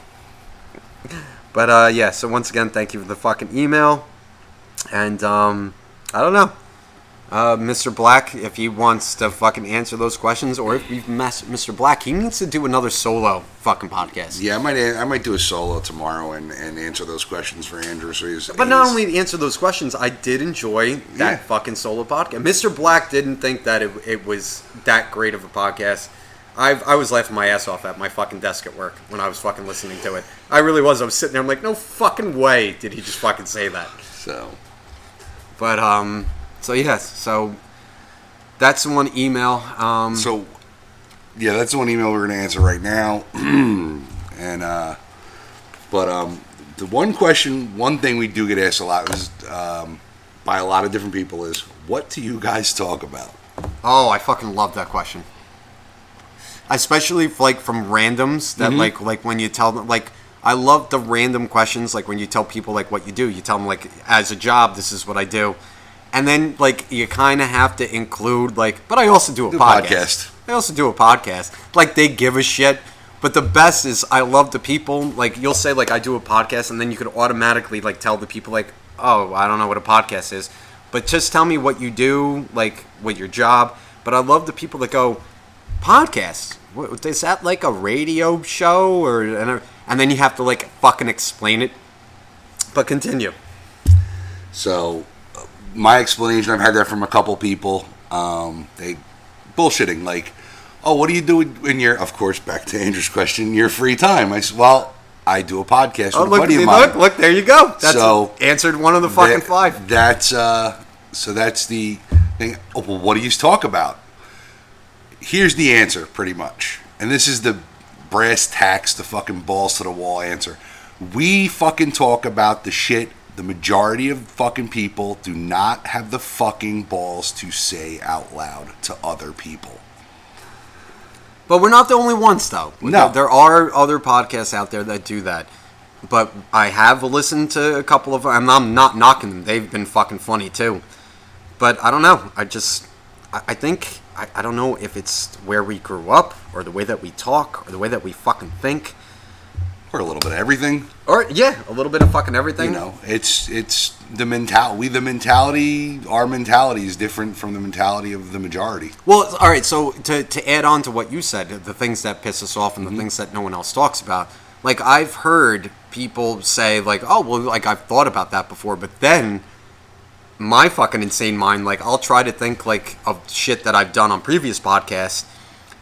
S1: But uh, yeah. So once again, thank you for the fucking email. And um, I don't know. Uh, Mr. Black, if he wants to fucking answer those questions, or if you've messed Mr. Black, he needs to do another solo fucking podcast.
S2: Yeah, I might I might do a solo tomorrow and, and answer those questions for Andrew. So he's,
S1: But not
S2: he's-
S1: only answer those questions, I did enjoy that
S2: Yeah.
S1: fucking solo podcast. Mr. Black didn't think that it, it was that great of a podcast. I I was laughing my ass off at my fucking desk at work when I was fucking listening to it. I really was. I was sitting there. I'm like, no fucking way did he just fucking say that.
S2: so
S1: But um, so yes, so that's the one email. Um,
S2: so yeah, that's the one email we're gonna answer right now. and uh, but um, the one question, one thing we do get asked a lot is um, by a lot of different people is, what do you guys talk about?
S1: Oh, I fucking love that question. Especially if, like from randoms that like like when you tell them like I love the random questions like when you tell people like what you do. You tell them like as a job this is what I do. And then like you kind of have to include like but I also do a
S2: Do
S1: podcast.
S2: podcast.
S1: I also do a podcast. Like they give a shit. But the best is I love the people like you'll say like I do a podcast and then you could automatically like tell the people like oh I don't know what a podcast is. But just tell me what you do like what your job. But I love the people that go podcast. What, is that like a radio show or and, and then you have to like fucking explain it. But continue.
S2: So, my explanation, I've had that from a couple people. Um, they bullshitting like, "Oh, what do you do in your?" Of course, back to Andrew's question, your free time. I said, "Well, I do a podcast
S1: Oh
S2: with
S1: look,
S2: a buddy of
S1: look,
S2: mine."
S1: look, there you go. That's
S2: So-
S1: answered one of the fucking
S2: That-
S1: five.
S2: That's uh, so that's the thing. Oh, well, what do you talk about? Here's the answer, pretty much, and this is the brass tacks, the fucking balls to the wall answer. We fucking talk about the shit. The majority of fucking people do not have the fucking balls to say out loud to other people.
S1: But we're not the only ones, though.
S2: No.
S1: There are other podcasts out there that do that. but I have listened to a couple of. I'm, I'm not knocking them. They've been fucking funny too. But I don't know. I just, I, I think, I, I don't know if it's where we grew up or the way that we talk or the way that we fucking think.
S2: Or a little bit of everything.
S1: Or yeah, a little bit of fucking everything.
S2: You know, it's it's the mental. We the mentality. Our mentality is different from the mentality of the majority.
S1: Well, all right. So to, to add on to what you said, the things that piss us off and the things that no one else talks about. Like I've heard people say, like, "Oh, well, like I've thought about that before," but then my fucking insane mind, like, I'll try to think like of shit that I've done on previous podcasts,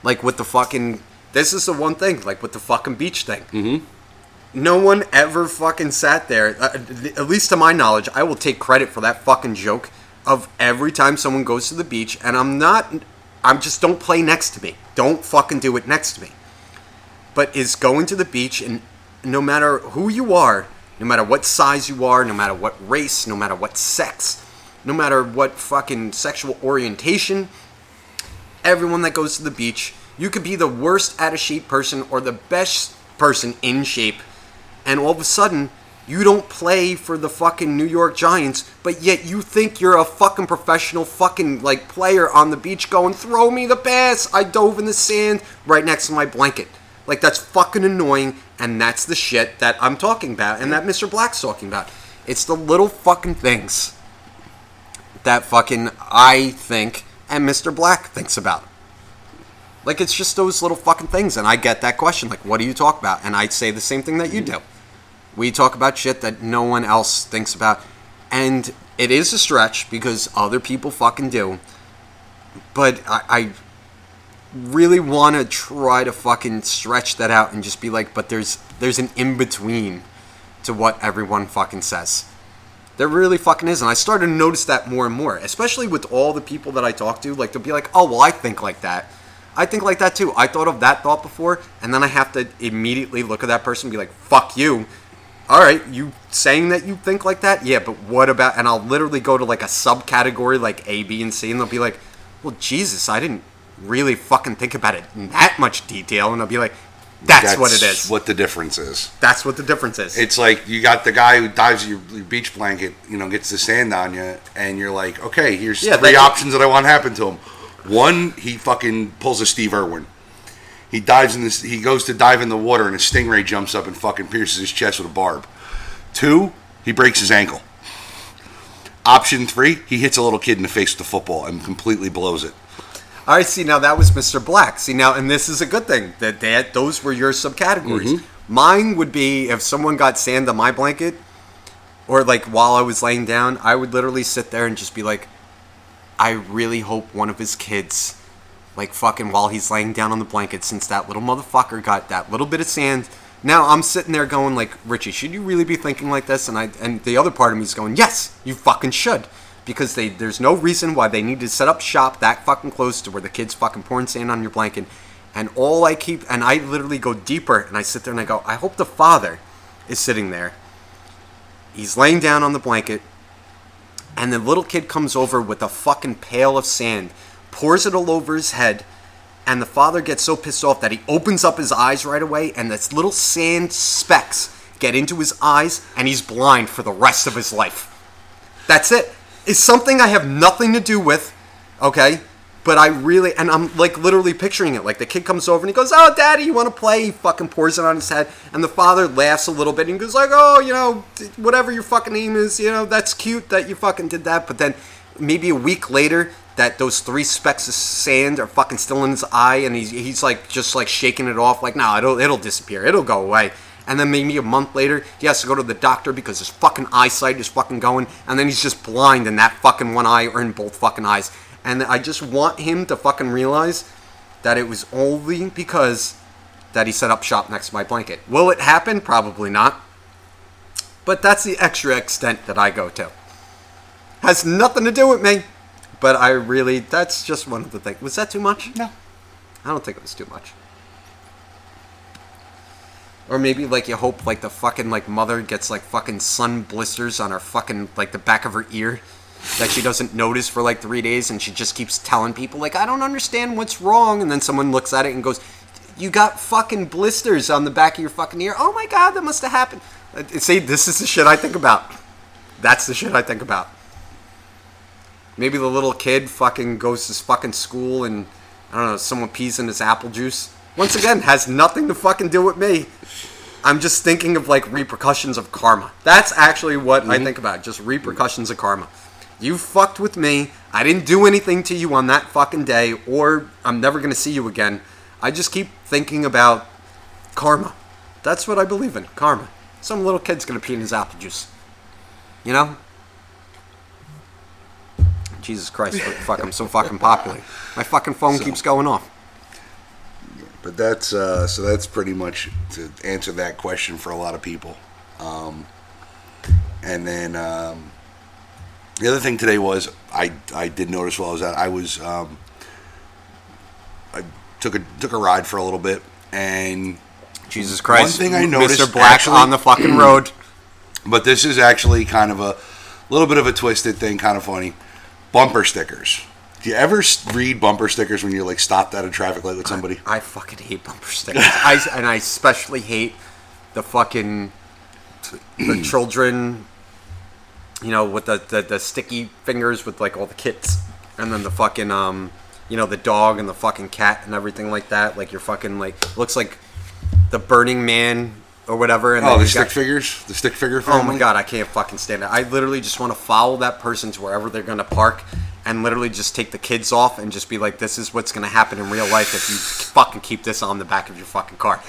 S1: like with the fucking. This is the one thing, like with the fucking beach thing. Mm-hmm. No one ever fucking sat there. Uh, at least to my knowledge, I will take credit for that fucking joke of every time someone goes to the beach, and I'm not. I'm just don't play next to me. Don't fucking do it next to me. But is going to the beach and no matter who you are, no matter what size you are, no matter what race, no matter what sex, no matter what fucking sexual orientation, everyone that goes to the beach, you could be the worst out of shape person or the best person in shape, and all of a sudden, you don't play for the fucking New York Giants, but yet you think you're a fucking professional fucking like player on the beach going, throw me the pass. I dove in the sand right next to my blanket. Like that's fucking annoying, and that's the shit that I'm talking about, and that Mr. Black's talking about. It's the little fucking things that fucking I think and Mr. Black thinks about. Like it's just those little fucking things, and I get that question. Like, what do you talk about? And I say the same thing that you do. We talk about shit that no one else thinks about, and it is a stretch because other people fucking do. But I, I really want to try to fucking stretch that out and just be like, but there's there's an in between to what everyone fucking says. There really fucking is, and I started to notice that more and more, especially with all the people that I talk to. Like they'll be like, "Oh, well, I think like that." I think like that too. I thought of that thought before, and then I have to immediately look at that person and be like, "Fuck you." All right, you saying that you think like that? Yeah, but what about? And I'll literally go to like a subcategory like A, B, and C, and they'll be like, "Well, Jesus, I didn't really fucking think about it in that much detail," and I'll be like, "That's, what it is.
S2: What the difference is.
S1: That's what the difference is."
S2: It's like you got the guy who dives your, your beach blanket, you know, gets the sand on you, and you're like, okay, here's
S1: Yeah,
S2: three
S1: that-
S2: options that I want to happen to him. One, he fucking pulls a Steve Irwin. He dives in this. He goes to dive in the water, and a stingray jumps up and fucking pierces his chest with a barb. Two, he breaks his ankle. Option three, he hits a little kid in the face with a football and completely blows it.
S1: All right, see now that was Mr. Black. See now, and this is a good thing that that those were your subcategories.
S2: Mm-hmm.
S1: Mine would be if someone got sand on my blanket, or like while I was laying down, I would literally sit there and just be like, I really hope one of his kids, like fucking while he's laying down on the blanket, since that little motherfucker got that little bit of sand. Now I'm sitting there going like, Richie, should you really be thinking like this? And I and the other part of me is going, yes, you fucking should, because they there's no reason why they need to set up shop that fucking close to where the kids fucking pouring sand on your blanket. And all I keep and I literally go deeper and I sit there and I go, I hope the father is sitting there. He's laying down on the blanket and the little kid comes over with a fucking pail of sand, pours it all over his head, and the father gets so pissed off that he opens up his eyes right away, and this little sand specks get into his eyes, and he's blind for the rest of his life. That's it. It's something I have nothing to do with, okay? But I really, and I'm like literally picturing it. Like the kid comes over and he goes, "Oh, daddy, you want to play?" He fucking pours it on his head, and the father laughs a little bit and goes like, "Oh, you know, whatever your fucking name is, you know, that's cute that you fucking did that." But then maybe a week later, that those three specks of sand are fucking still in his eye, and he's he's like just like shaking it off, like, "No, it'll it'll disappear, it'll go away." And then maybe a month later, he has to go to the doctor because his fucking eyesight is fucking going, and then he's just blind in that fucking one eye or in both fucking eyes. And I just want him to fucking realize that it was only because that he set up shop next to my blanket. Will it happen? Probably not. But that's the extra extent that I go to. Has nothing to do with me. But I really, that's just one of the things. Was that too much?
S2: No.
S1: I don't think it was too much. Or maybe like you hope like the fucking like mother gets like fucking sun blisters on her fucking like the back of her ear that she doesn't notice for like three days and she just keeps telling people like I don't understand what's wrong and then someone looks at it and goes you got fucking blisters on the back of your fucking ear oh my god that must have happened Uh, See, this is the shit I think about. That's the shit I think about. Maybe the little kid fucking goes to fucking school and I don't know, someone pees in his apple juice. Once again, has nothing to fucking do with me. I'm just thinking of like repercussions of karma. That's actually what I mm-hmm. think about. Just repercussions of karma. You fucked with me. I didn't do anything to you on that fucking day, or I'm never gonna see you again. I just keep thinking about karma. That's what I believe in. Karma. Some little kid's gonna pee in his apple juice. You know? Jesus Christ, fuck, I'm so fucking popular. My fucking phone
S2: So-
S1: keeps going off.
S2: But that's uh, so that's pretty much to answer that question for a lot of people. Um, and then um, the other thing today was I I did notice while I was out I was um, I took a took a ride for a little bit and
S1: Jesus Christ.
S2: one thing I noticed,
S1: Mr. Black
S2: actually-
S1: on the fucking road.
S2: but this is actually kind of a little bit of a twisted thing, kind of funny. Bumper stickers. Do you ever read bumper stickers when you're like stopped at a traffic light with somebody?
S1: I fucking hate bumper stickers. I, and I especially hate the fucking the children, you know, with the, the, the sticky fingers with like all the kits, and then the fucking um, you know, the dog and the fucking cat and everything like that. Like you're fucking like looks like the Burning Man or whatever. And
S2: Oh, the stick
S1: got-
S2: figures, the stick figure.
S1: Oh my god, I can't fucking stand it. I literally just want to follow that person to wherever they're gonna park and literally just take the kids off and just be like, this is what's gonna happen in real life if you fucking keep this on the back of your fucking car.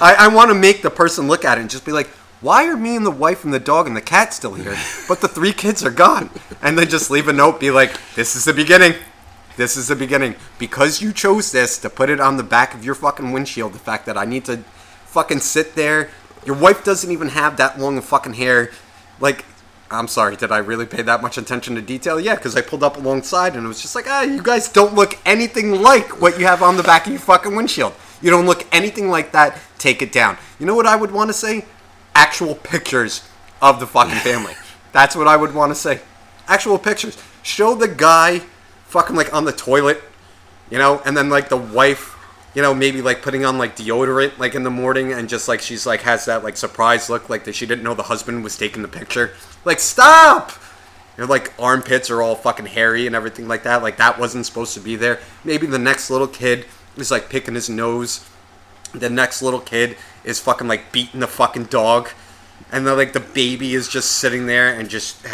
S1: I, I want to make the person look at it and just be like, why are me and the wife and the dog and the cat still here, but the three kids are gone? And then just leave a note, be like, this is the beginning. This is the beginning. Because you chose this to put it on the back of your fucking windshield, the fact that I need to fucking sit there. Your wife doesn't even have that long of fucking hair. Like, I'm sorry, did I really pay that much attention to detail? Yeah, because I pulled up alongside and it was just like, ah, you guys don't look anything like what you have on the back of your fucking windshield. You don't look anything like that. Take it down. You know what I would want to say? Actual pictures of the fucking family. That's what I would want to say. Actual pictures. Show the guy fucking like on the toilet, you know, and then like the wife, you know, maybe like putting on like deodorant like in the morning and just like she's like has that like surprise look like that she didn't know the husband was taking the picture. Like stop. You know, like armpits are all fucking hairy and everything like that. Like that wasn't supposed to be there. Maybe the next little kid is like picking his nose. The next little kid is fucking like beating the fucking dog, and then like the baby is just sitting there and just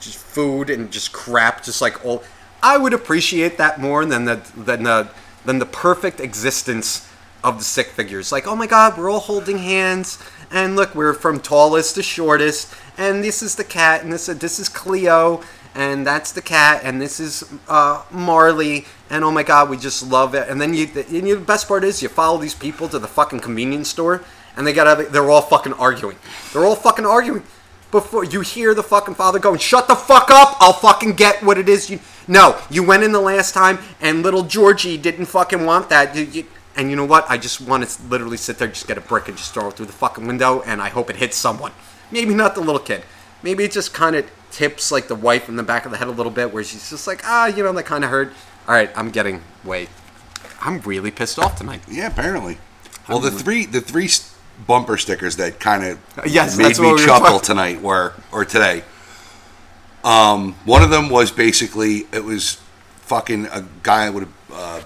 S1: just food and just crap, just like all. I would appreciate that more than the than the than the perfect existence of the stick figures. Like, oh my god, we're all holding hands, and look, we're from tallest to shortest, and this is the cat, and this this is Cleo, and that's the cat, and this is uh, Marley, and oh my god, we just love it. And then you, and you, the best part is you follow these people to the fucking convenience store, and they got they're all fucking arguing. They're all fucking arguing before you hear the fucking father going, "Shut the fuck up! I'll fucking get what it is you." No, you went in the last time, and little Georgie didn't fucking want that. You- you- and you know what? I just want to literally sit there, just get a brick, and just throw it through the fucking window, and I hope it hits someone. Maybe not the little kid. Maybe it just kind of tips like the wife in the back of the head a little bit, where she's just like, ah, you know, that kind of hurt. All right, I'm getting way. I'm really pissed off tonight.
S2: Yeah, apparently. Well, the three the three bumper stickers that kind of
S1: Yes,
S2: made me
S1: we
S2: chuckle
S1: talking-
S2: tonight were or today. Um, one of them was basically it was fucking a guy with a uh,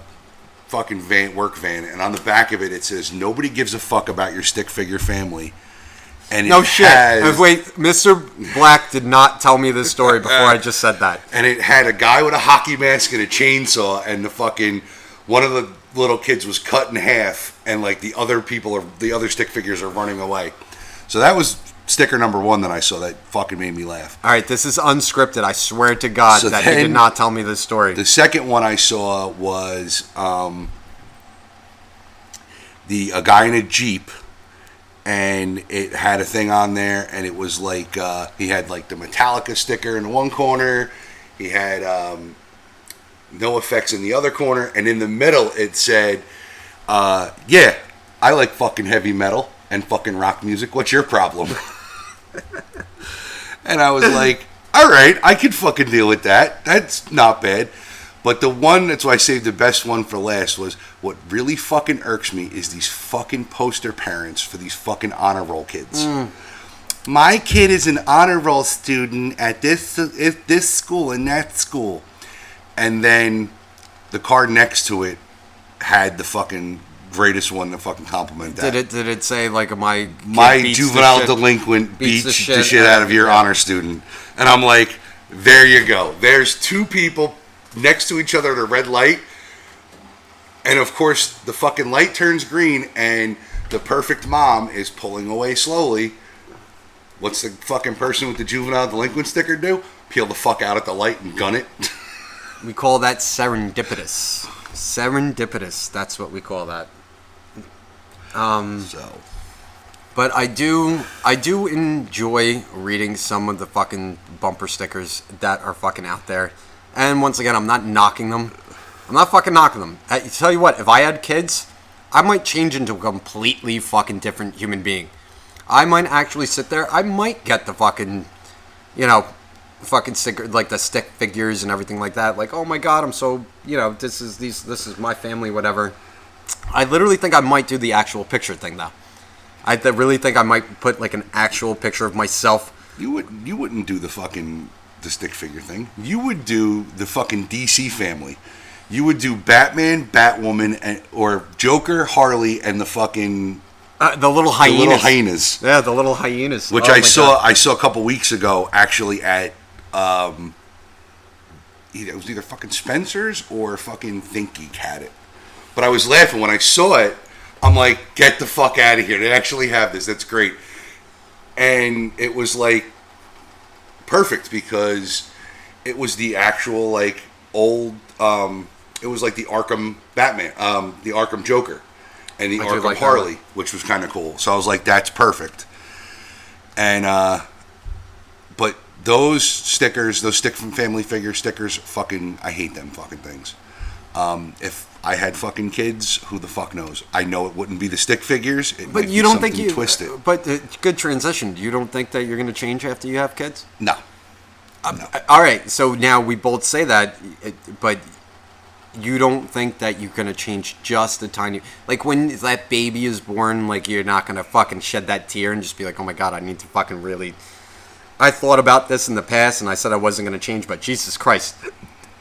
S2: fucking van work van, and on the back of it it says nobody gives a fuck about your stick figure family. And
S1: No
S2: it
S1: shit.
S2: has-
S1: Uh, Wait, Mr. Black did not tell me this story before I just said that.
S2: and it had a guy with a hockey mask and a chainsaw, and the fucking one of the little kids was cut in half, and like the other people are the other stick figures are running away. So that was sticker number one that I saw that fucking made me laugh.
S1: All right, this is unscripted. I swear to God
S2: So
S1: that he did not tell me this story.
S2: The second one I saw was um, the a guy in a jeep, and it had a thing on there, and it was like uh, he had like the Metallica sticker in one corner, he had um, NOFX in the other corner, and in the middle it said, uh, "Yeah, I like fucking heavy metal and fucking rock music. What's your problem?" and I was like, "All right, I can fucking deal with that. That's not bad." But the one that's why I saved the best one for last was what really fucking irks me is these fucking poster parents for these fucking honor roll kids. my kid is an honor roll student at this at this school and that school, and then the card next to it had the fucking greatest one to fucking compliment that.
S1: Did it did it say like my
S2: my juvenile
S1: shit-
S2: delinquent
S1: beats
S2: beats,
S1: the
S2: the
S1: shit
S2: shit,
S1: out of
S2: your
S1: yeah.
S2: honor student, and I'm like, there you go. There's two people next to each other at a red light, and of course the fucking light turns green, and the perfect mom is pulling away slowly. What's the fucking person with the juvenile delinquent sticker do? Peel the fuck out at the light and gun it.
S1: We call that serendipitous. Serendipitous. That's what we call that. Um,
S2: so
S1: but I do, I do enjoy reading some of the fucking bumper stickers that are fucking out there. And once again, I'm not knocking them. I'm not fucking knocking them. I tell you what, if I had kids, I might change into a completely fucking different human being. I might actually sit there. I might get the fucking, you know, fucking sticker like the stick figures and everything like that. Like, oh my god, I'm so you know, this is these, this is my family, whatever. I literally think I might do the actual picture thing though. I th- really think I might put like an actual picture of myself.
S2: you would you wouldn't do the fucking the stick figure thing. You would do the fucking DC family. You would do Batman, Batwoman, and, or Joker, Harley, and the fucking
S1: Uh, the little
S2: the
S1: hyenas.
S2: little hyenas.
S1: Yeah, the little hyenas.
S2: which
S1: Oh
S2: I saw.
S1: God.
S2: I saw a couple weeks ago, actually at um, either, it was either fucking Spencer's or fucking ThinkGeek had it. But I was laughing when I saw it. I'm like, get the fuck out of here! They actually have this. That's great. And it was like perfect because it was the actual like old. Um, it was like the Arkham Batman, um, the Arkham Joker, and the
S1: I
S2: Arkham
S1: like
S2: Harley, which was kind of cool. So I was like, that's perfect. And uh, but those stickers, those stick from family figure stickers, fucking, I hate them fucking things. Um, if I had fucking kids, who the fuck knows? I know it wouldn't be the stick figures. It might
S1: But
S2: be
S1: you don't think you
S2: twisted?
S1: But uh, good transition. You don't think that you're going to change after you have kids?
S2: No,
S1: Uh, All right. So now we both say that, but you don't think that you're going to change just a tiny. Like when that baby is born, like you're not going to fucking shed that tear and just be like, oh my god, I need to fucking really. I thought about this in the past and I said I wasn't going to change, but Jesus Christ.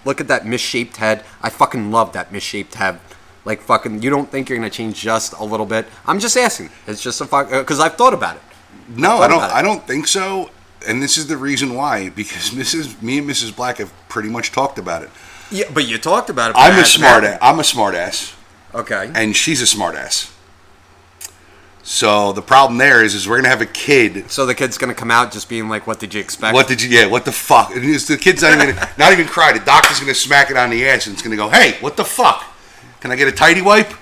S1: Look at that misshaped head. I fucking love that misshaped head. Like fucking, you don't think you're gonna change just a little bit? I'm just asking. It's just a fuck uh, because I've thought about it.
S2: no, I don't. I don't think so. And this is the reason why, because Mrs. Me and Mrs. Black have pretty much talked about it.
S1: Yeah, but you talked about it.
S2: I'm a smart. ass. I'm a smart ass.
S1: Okay.
S2: and she's a smartass. So the problem there is, is we're gonna have a kid.
S1: So the kid's gonna come out just being like, "What did you expect?"
S2: What did you? Yeah, what the fuck? And it's, the kid's not even not even cry. The doctor's gonna smack it on the ass and it's gonna go, "Hey, what the fuck? Can I get a tidy wipe?"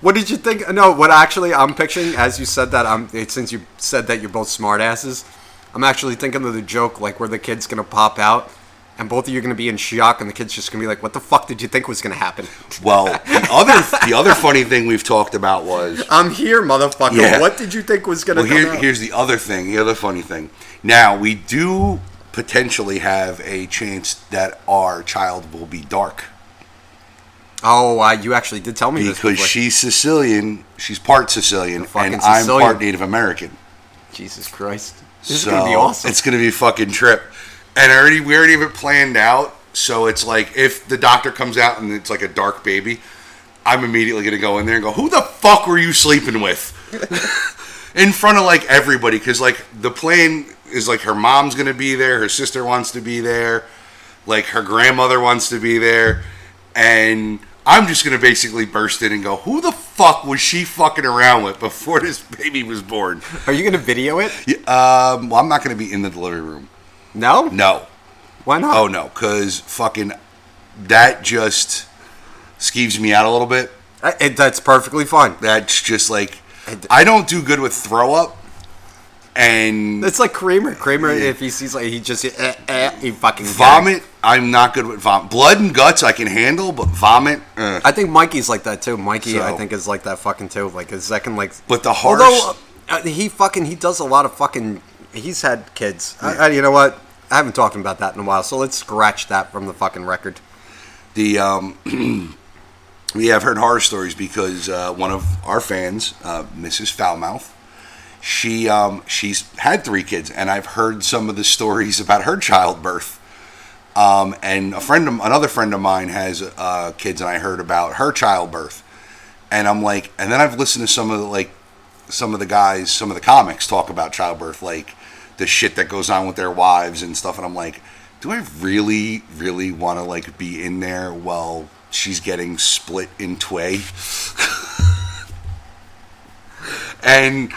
S1: What did you think? No, what actually I'm picturing as you said that, I'm it, since you said that you're both smartasses, I'm actually thinking of the joke like where the kid's gonna pop out, and both of you are gonna be in shock, and the kid's just gonna be like, "What the fuck did you think was gonna happen?"
S2: Well, the other the other funny thing we've talked about was
S1: I'm here, motherfucker.
S2: Yeah.
S1: What did you think was gonna
S2: well.
S1: come
S2: Here, here's the other thing. The other funny thing. Now we do potentially have a chance that our child will be dark
S1: oh, uh, you actually did tell me this
S2: because she's Sicilian. She's part Sicilian, and I'm
S1: Sicilian.
S2: part Native American.
S1: Jesus Christ, this
S2: so
S1: is gonna be awesome.
S2: It's gonna be a fucking trip. And I already we already have it planned out. So it's like if the doctor comes out and it's like a dark baby, I'm immediately gonna go in there and go, "Who the fuck were you sleeping with?" in front of like everybody, because like the plane is like her mom's gonna be there, her sister wants to be there, like her grandmother wants to be there, and I'm just gonna basically burst in and go, "Who the fuck was she fucking around with before this baby was born?"
S1: Are you gonna video it?
S2: Yeah, um, well, I'm not going to be in the delivery room.
S1: No.
S2: No.
S1: Why not?
S2: Oh, no. Because fucking that just skeeves me out a little bit.
S1: I- it- that's perfectly fine.
S2: That's just like, I don't do good with throw up. And
S1: It's like Kramer. Kramer, if he sees like he just eh, eh, he fucking
S2: vomit, I'm not good with vomit. Blood and guts, I can handle, but vomit, uh.
S1: I think Mikey's like that too. Mikey,
S2: So-
S1: I think is like that fucking too. Like his second, like.
S2: But the harsh-
S1: Although uh, he fucking he does a lot of fucking. He's had kids. I, I, you know what? I haven't talked about that in a while, so let's scratch that from the fucking record.
S2: the um, we have heard horror stories because uh, one of our fans, uh, Mrs. Foulmouth, she um, she's had three kids, and I've heard some of the stories about her childbirth. Um, and a friend, of, another friend of mine has uh, kids, and I heard about her childbirth. And I'm like, and then I've listened to some of the like, some of the guys, some of the comics talk about childbirth, like the shit that goes on with their wives and stuff. And I'm like, do I really, really want to like be in there while she's getting split in tway? and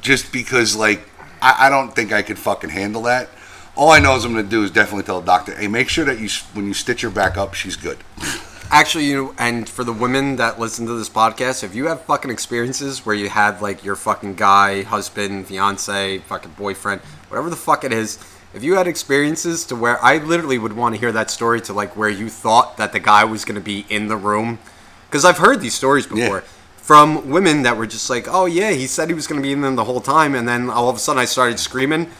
S2: just because like I, I don't think I could fucking handle that. All I know is I'm gonna do is definitely tell the doctor, hey, make sure that you when you stitch her back up, she's good.
S1: Actually, you and for the women that listen to this podcast, if you have fucking experiences where you had like your fucking guy, husband, fiance, fucking boyfriend, whatever the fuck it is, if you had experiences to where I literally would want to hear that story to like where you thought that the guy was going to be in the room, because I've heard these stories before
S2: Yeah.
S1: from women that were just like, oh yeah, he said he was going to be in them the whole time, and then all of a sudden I started screaming,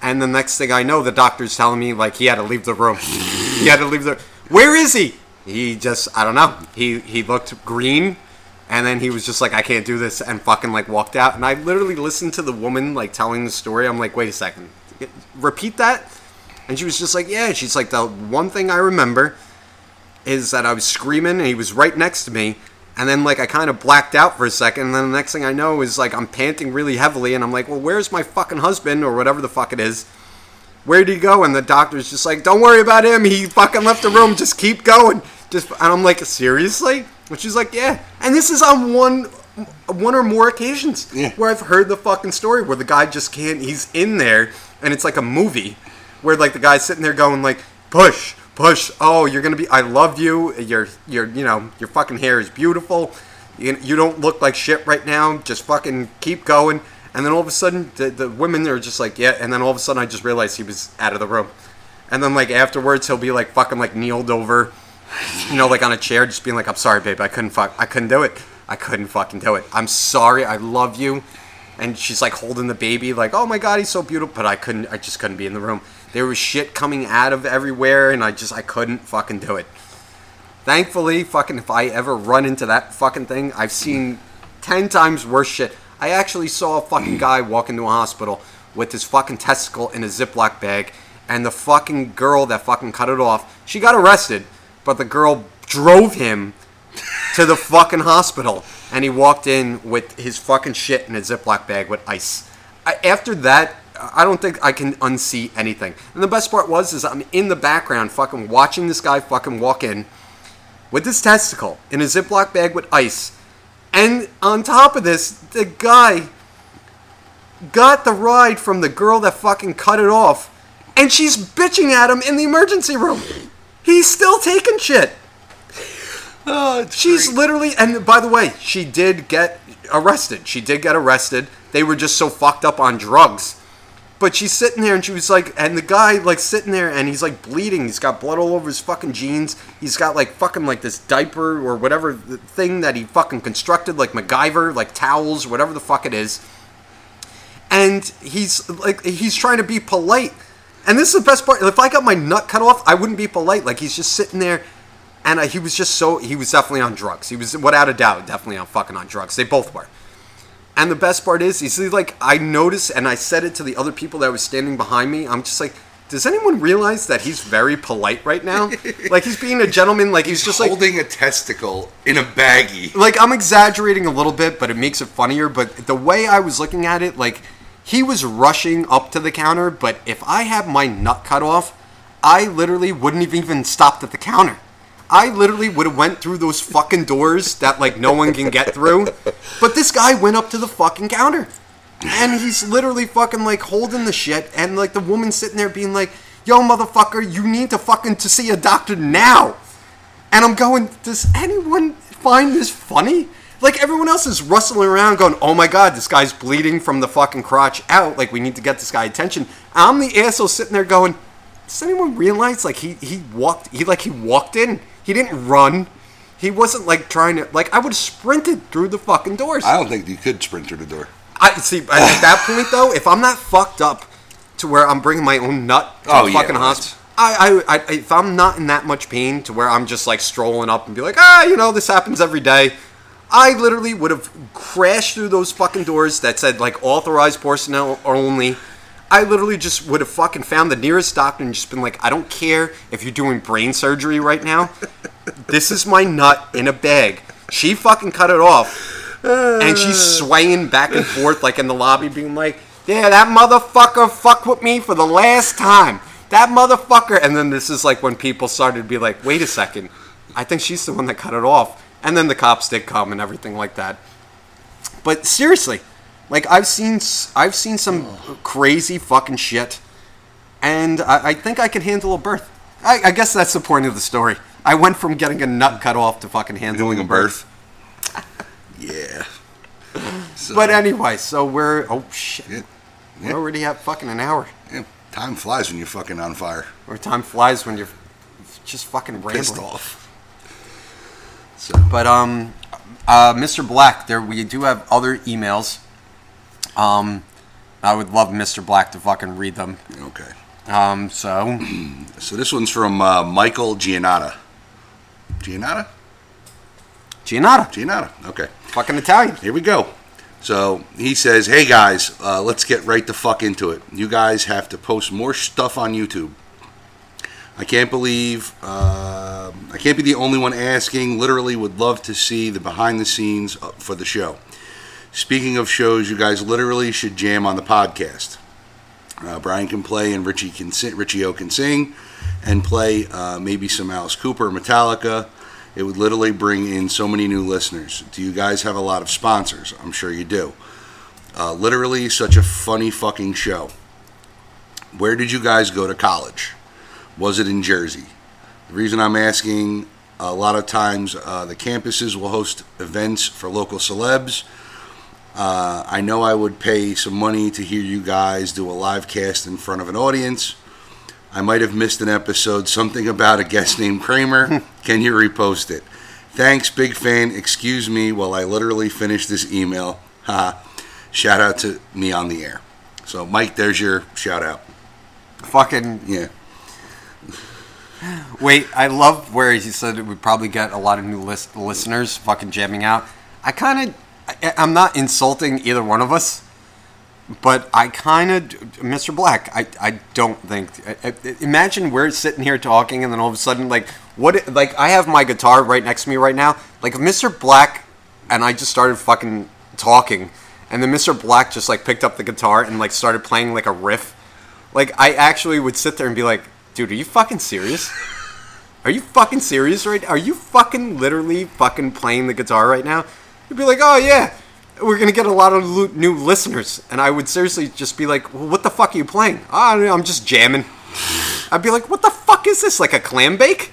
S1: and the next thing I know, the doctor's telling me like he had to leave the room. he had to leave the. Where is he? He just I don't know. He he looked green, and then he was just like I can't do this, and fucking like walked out. And I literally listened to the woman like telling the story. I'm like, wait a second, repeat that. And she was just like, yeah. She's like, the one thing I remember is that I was screaming and he was right next to me. And then like I kind of blacked out for a second, and then the next thing I know is like I'm panting really heavily, and I'm like, well, where's my fucking husband or whatever the fuck it is? Where'd he go? And the doctor's just like, don't worry about him. He fucking left the room. Just keep going. Just and I'm like, seriously? And she's like, yeah. And this is on one one or more occasions
S2: Yeah.
S1: where I've heard the fucking story where the guy just can't. He's in there, and it's like a movie where like the guy's sitting there going like, push, push. Oh, you're gonna be. I love you. Your your you know your fucking hair is beautiful. You, you don't look like shit right now. Just fucking keep going. And then all of a sudden, the, the women are just like, yeah. And then all of a sudden, I just realized he was out of the room. And then like afterwards, he'll be like fucking like kneeled over, you know, like on a chair, just being like, "I'm sorry, babe. I couldn't fuck. I couldn't do it. I couldn't fucking do it. I'm sorry. I love you." And she's like holding the baby, like, "Oh my god, he's so beautiful." But I couldn't. I just couldn't be in the room. There was shit coming out of everywhere, and I just I couldn't fucking do it. Thankfully, fucking if I ever run into that fucking thing, I've seen ten times worse shit. I actually saw a fucking guy walk into a hospital with his fucking testicle in a Ziploc bag, and the fucking girl that fucking cut it off, she got arrested, but the girl drove him to the fucking hospital, and he walked in with his fucking shit in a Ziploc bag with ice. I, after that, I don't think I can unsee anything. And the best part was, is I'm in the background, fucking watching this guy fucking walk in with his testicle in a Ziploc bag with ice, and on top of this, the guy got the ride from the girl that fucking cut it off, and she's bitching at him in the emergency room. He's still taking shit.
S2: Oh,
S1: She's
S2: great.
S1: literally, and by the way, she did get arrested. She did get arrested. They were just so fucked up on drugs. But she's sitting there and she was like, and the guy like sitting there and he's like bleeding. He's got blood all over his fucking jeans. He's got like fucking like this diaper or whatever the thing that he fucking constructed, like MacGyver, like towels, whatever the fuck it is. And he's like, he's trying to be polite. And this is the best part. If I got my nut cut off, I wouldn't be polite. Like he's just sitting there, and uh, he was just so he was definitely on drugs. He was without a doubt definitely on fucking on drugs. They both were. And the best part is, he's like, I noticed, and I said it to the other people that was standing behind me. I'm just like, does anyone realize that he's very polite right now? like he's being a gentleman. Like he's, just like,
S2: holding a testicle in a baggie.
S1: like I'm exaggerating a little bit, but it makes it funnier. But the way I was looking at it, like he was rushing up to the counter. But if I had my nut cut off, I literally wouldn't have even stopped at the counter. I literally would have went through those fucking doors that like no one can get through. But this guy went up to the fucking counter. And he's literally fucking like holding the shit and like the woman sitting there being like, "Yo motherfucker, you need to fucking to see a doctor now." And I'm going, does anyone find this funny? Like everyone else is rustling around going, oh my god, this guy's bleeding from the fucking crotch out. Like we need to get this guy attention. I'm the asshole sitting there going, does anyone realize like he he walked he like he walked in. He didn't run. He wasn't like trying to like I would have sprinted through the fucking doors.
S2: I don't think you could sprint through the door.
S1: I see at that point though, if I'm not fucked up to where I'm bringing my own nut to
S2: Oh,
S1: the
S2: yeah,
S1: fucking hospital, I, I, I, if I'm not in that much pain to where I'm just like strolling up and be like, ah, you know, this happens every day. I literally would have crashed through those fucking doors that said like authorized personnel only. I literally just would have fucking found the nearest doctor and just been like, I don't care if you're doing brain surgery right now. this is my nut in a bag. She fucking cut it off. And she's swaying back and forth like in the lobby, being like, Yeah, that motherfucker fucked with me for the last time. That motherfucker. And then this is like when people started to be like, Wait a second. I think she's the one that cut it off. And then the cops did come and everything like that. But seriously, like I've seen, I've seen some crazy fucking shit, and I, I think I can handle a birth. I, I guess that's the point of the story. I went from getting a nut cut off to fucking handling a birth.
S2: yeah. So,
S1: But anyway, so we're oh shit,
S2: yeah, yeah,
S1: already have fucking an hour.
S2: yeah. Time flies when you're fucking on fire.
S1: Or time flies when you're just fucking
S2: Pissed off. So,
S1: But um, uh, Mr. Black, there we do have other emails. Um, I would love Mr. Black to fucking read them.
S2: okay.
S1: Um, so
S2: So this one's from uh, Michael Giannatta. Giannatta?
S1: Giannato,
S2: Giannatta. Okay.
S1: fucking Italian.
S2: Here we go. So he says, "Hey guys, uh, let's get right the fuck into it. You guys have to post more stuff on YouTube. I can't believe uh, I can't be the only one asking. Literally, would love to see the behind the scenes uh, for the show. Speaking of shows, you guys literally should jam on the podcast. Uh, Brian can play and Richie can sing, Richie O can sing, and play uh, maybe some Alice Cooper, Metallica. It would literally bring in so many new listeners. Do you guys have a lot of sponsors? I'm sure you do. Uh, literally, such a funny fucking show. Where did you guys go to college? Was it in Jersey? The reason I'm asking, a lot of times uh, the campuses will host events for local celebs. Uh, I know I would pay some money to hear you guys do a live cast in front of an audience. I might have missed an episode, something about a guest named Kramer. Can you repost it? Thanks, big fan. Excuse me while I literally finish this email. Ha. Shout out to me on the air. So, Mike, there's your shout out.
S1: Fucking
S2: Yeah.
S1: Wait, I love where he said we'd probably get a lot of new list- listeners fucking jamming out. I kind of, I'm not insulting either one of us, but I kind of, Mr. Black, I, I don't think. I, I- imagine we're sitting here talking, and then all of a sudden, like, what? Like, I have my guitar right next to me right now. Like, if Mr. Black and I just started fucking talking, and then Mr. Black just like picked up the guitar and like started playing like a riff. Like, I actually would sit there and be like, dude, are you fucking serious? Are you fucking serious right Are you fucking literally fucking playing the guitar right now? You'd be like, oh yeah, we're gonna get a lot of new listeners. And I would seriously just be like, well, what the fuck are you playing? Oh, I'm just jamming. I'd be like, what the fuck is this? Like a clam bake?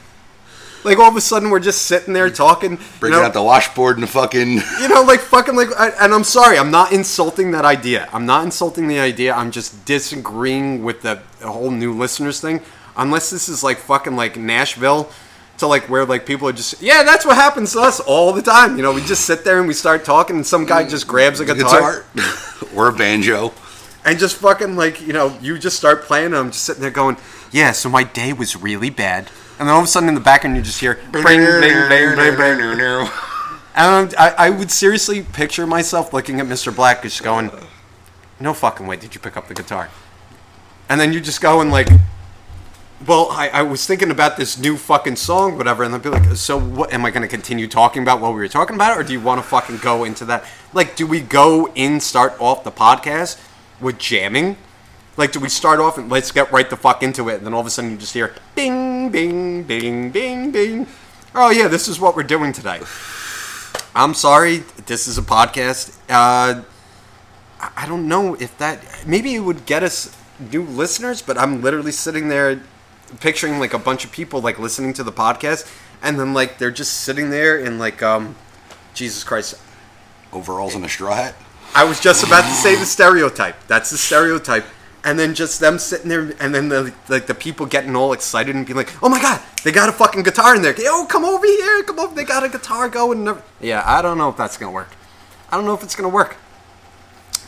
S1: Like all of a sudden we're just sitting there talking. you
S2: Bringing
S1: know?
S2: out the washboard and fucking.
S1: you know, like fucking like, I, and I'm sorry, I'm not insulting that idea. I'm not insulting the idea. I'm just disagreeing with the whole new listeners thing. Unless this is like fucking like Nashville, to like where like people are just yeah, that's what happens to us all the time. You know, we just sit there and we start talking, and some guy just grabs a guitar,
S2: guitar or a banjo.
S1: and just fucking like you know, you just start playing. And I'm just sitting there going, yeah. So my day was really bad, and then all of a sudden in the background you just hear bing, bing, bing, bing, bing. And I, I would seriously picture myself looking at Mr. Black, just going, "No fucking way did you pick up the guitar?" And then you just go and like, "Well, I, I was thinking about this new fucking song, whatever." And I'd be like, "So what? Am I going to continue talking about what we were talking about, or do you want to fucking go into that? Like, do we go in start off the podcast with jamming?" Like, do we start off and let's get right the fuck into it, and then all of a sudden you just hear bing, bing, bing, bing, bing. Oh yeah, this is what we're doing today. I'm sorry, this is a podcast. Uh, I- I don't know if that maybe it would get us new listeners, but I'm literally sitting there picturing like a bunch of people like listening to the podcast, and then like they're just sitting there in like um, Jesus Christ.
S2: Overalls and a straw hat.
S1: I was just about to say the stereotype. That's the stereotype. And then just them sitting there, and then the like the people getting all excited and being like, "Oh my god, they got a fucking guitar in there! Yo, come over here, come over! They got a guitar going." And yeah, I don't know if that's gonna work. I don't know if it's gonna work,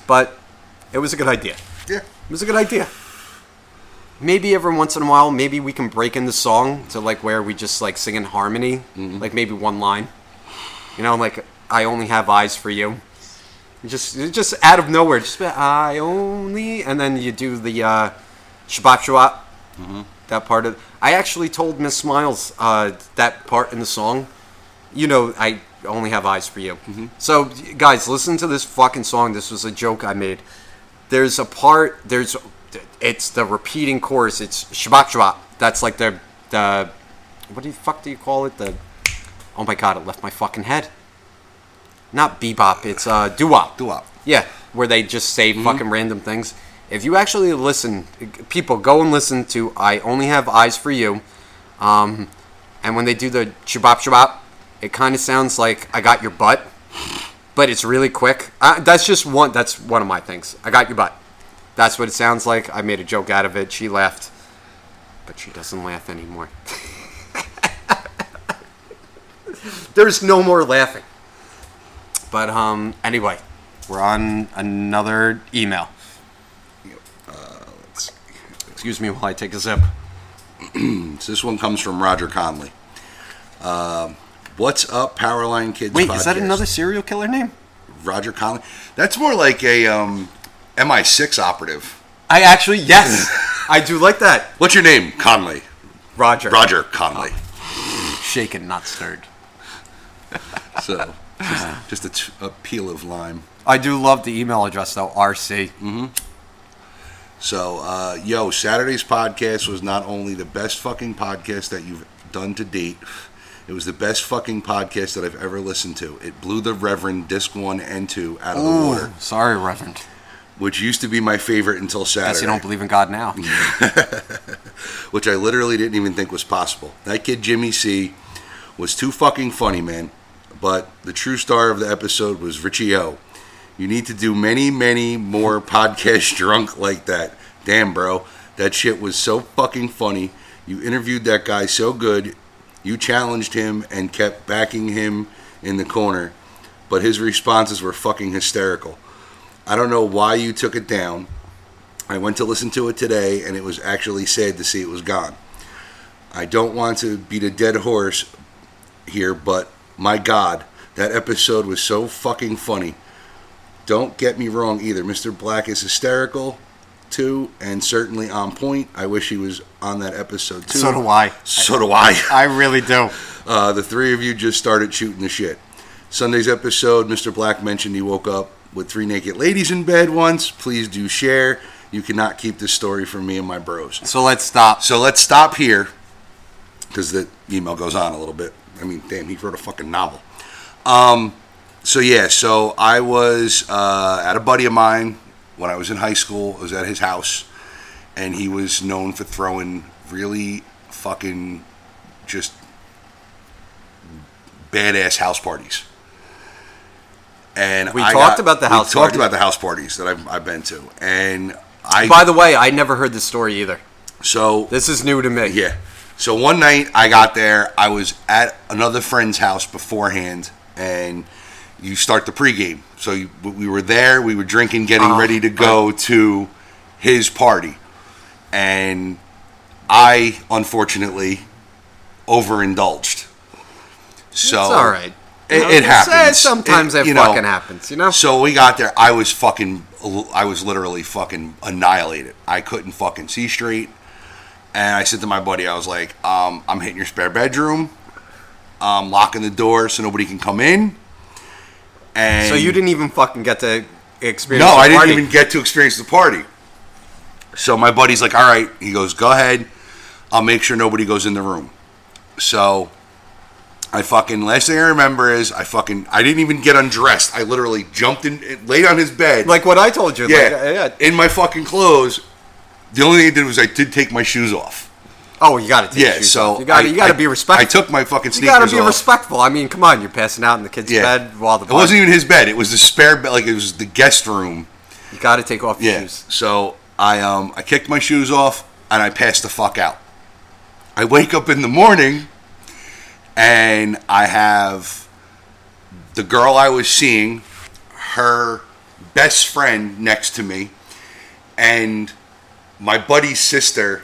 S1: but it was a good idea.
S2: Yeah.
S1: It was a good idea. Maybe every once in a while, maybe we can break in the song to like where we just like sing in harmony, like maybe one line. You know, like I only have eyes for you. Just just out of nowhere, just be, I only, and then you do the uh, shabbat shabbat. That part of I actually told Miss Smiles uh, that part in the song. You know, I only have eyes for you. So, guys, listen to this fucking song. This was a joke I made. There's a part. There's it's the repeating chorus. It's shabbat shabbat. That's like the the what the fuck do you call it? The oh my god, it left my fucking head. Not bebop. It's uh doo wop.
S2: Doo-wop.
S1: Yeah, where they just say fucking random things. If you actually listen, people go and listen to "I Only Have Eyes for You," um, and when they do the shabop shabop, it kind of sounds like "I got your butt," but it's really quick. Uh, that's just one. That's one of my things. I got your butt. That's what it sounds like. I made a joke out of it. She laughed, but she doesn't laugh anymore. There's no more laughing. But um, anyway, we're on another email.
S2: Let's see.
S1: Excuse me while I take a sip.
S2: So this one comes from Roger Conley. Um, What's up, Powerline Kids?
S1: Wait, is that
S2: podcast?
S1: another serial killer name?
S2: Roger Conley? That's more like a um, MI6 operative.
S1: I actually yes, I do like that.
S2: What's your name? Conley.
S1: Roger.
S2: Roger Conley.
S1: Shaken, not stirred.
S2: So, just, just a, t- a peel of lime.
S1: I do love the email address though. RC.
S2: So, uh, yo, Saturday's podcast was not only the best fucking podcast that you've done to date, it was the best fucking podcast that I've ever listened to. It blew the Reverend Disc 1 and 2 out of the water,
S1: sorry, Reverend.
S2: Which used to be my favorite until Saturday.
S1: Guess you don't believe in God now.
S2: which I literally didn't even think was possible. That kid Jimmy C was too fucking funny, man. But the true star of the episode was Richie O. You need to do many, many more podcasts drunk like that. Damn, bro. That shit was so fucking funny. You interviewed that guy so good. You challenged him and kept backing him in the corner. But his responses were fucking hysterical. I don't know why you took it down. I went to listen to it today, and it was actually sad to see it was gone. I don't want to beat a dead horse here, but my God, that episode was so fucking funny. Don't get me wrong either. Mr. Black is hysterical too, and certainly on point. I wish he was on that episode too.
S1: So do I.
S2: So do I.
S1: I really do.
S2: Uh, the three of you just started shooting the shit. Sunday's episode, Mr. Black mentioned he woke up with three naked ladies in bed once. Please do share. You cannot keep this story from me and my bros.
S1: So let's stop.
S2: So let's stop here because the email goes on a little bit. I mean, damn, he wrote a fucking novel. Um, so yeah, so I was uh, at a buddy of mine when I was in high school. I was at his house, and he was known for throwing really fucking just badass house parties. And
S1: We
S2: I
S1: talked about the house
S2: We talked
S1: party.
S2: about the house parties that I've, I've been to, and I.
S1: By the way, I never heard this story either.
S2: so
S1: This is new to me.
S2: yeah. So one night I got there, I was at another friend's house beforehand, and you start the pregame. So you, we were there, we were drinking, getting
S1: Oh,
S2: ready to go to his party, and I unfortunately overindulged. So
S1: It's all right.
S2: It, it happens.
S1: Sometimes
S2: It-
S1: it,
S2: you know,
S1: fucking happens, you know?
S2: so we got there. I was fucking. I was literally fucking annihilated. I couldn't fucking see straight. And I said to my buddy, I was like, um, "I'm hitting your spare bedroom. I'm locking the door so nobody can come in." And
S1: So you didn't even fucking get to experience
S2: No, I didn't
S1: party.
S2: even get to experience the party. So my buddy's like, "All right." He goes, "Go ahead. I'll make sure nobody goes in the room." So I fucking last thing I remember is I fucking I didn't even get undressed. I literally jumped in, laid on his bed,
S1: Like what I told you.
S2: yeah,
S1: Like, uh, yeah.
S2: in my fucking clothes. The only thing I did was I did take my shoes off.
S1: Oh, you got to take
S2: Yeah,
S1: shoes
S2: so
S1: off. you got to you got to be respectful.
S2: I took my fucking sneakers.
S1: You got to be
S2: off.
S1: respectful. I mean, come on, you're passing out in the kid's
S2: Yeah.
S1: bed while the
S2: It wasn't even his bed. It was the spare bed. Like it was the guest room.
S1: You got to take off your
S2: Yeah.
S1: shoes.
S2: So I um I kicked my shoes off and I passed the fuck out. I wake up in the morning and I have the girl I was seeing, her best friend next to me, and my buddy's sister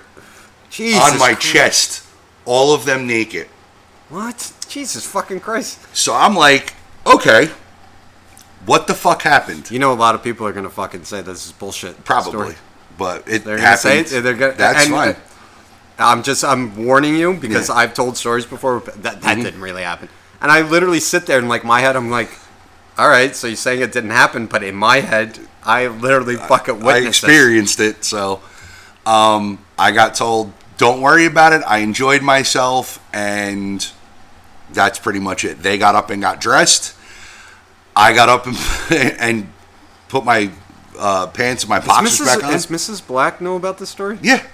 S1: Jesus
S2: on my
S1: Christ.
S2: chest, all of them naked.
S1: What? Jesus fucking Christ.
S2: So I'm like, okay, what the fuck happened?
S1: You know, a lot of people are gonna fucking say this is bullshit.
S2: Probably,
S1: story.
S2: but it
S1: They're gonna say it. They're gonna.
S2: That's
S1: and, uh, fine. I'm just. I'm warning you because
S2: Yeah. Mm-hmm.
S1: I've told stories before that that didn't really happen, and I literally sit there and like my head, I'm like, all right, so you're saying it didn't happen, but in my head, I literally fucking
S2: I
S1: witnessed it.
S2: experienced it, so um, I got told, "Don't worry about it." I enjoyed myself, and that's pretty much it. They got up and got dressed. I got up and, and put my uh, pants and my boxers back on.
S1: Does Mrs. Black know about this story?
S2: yeah,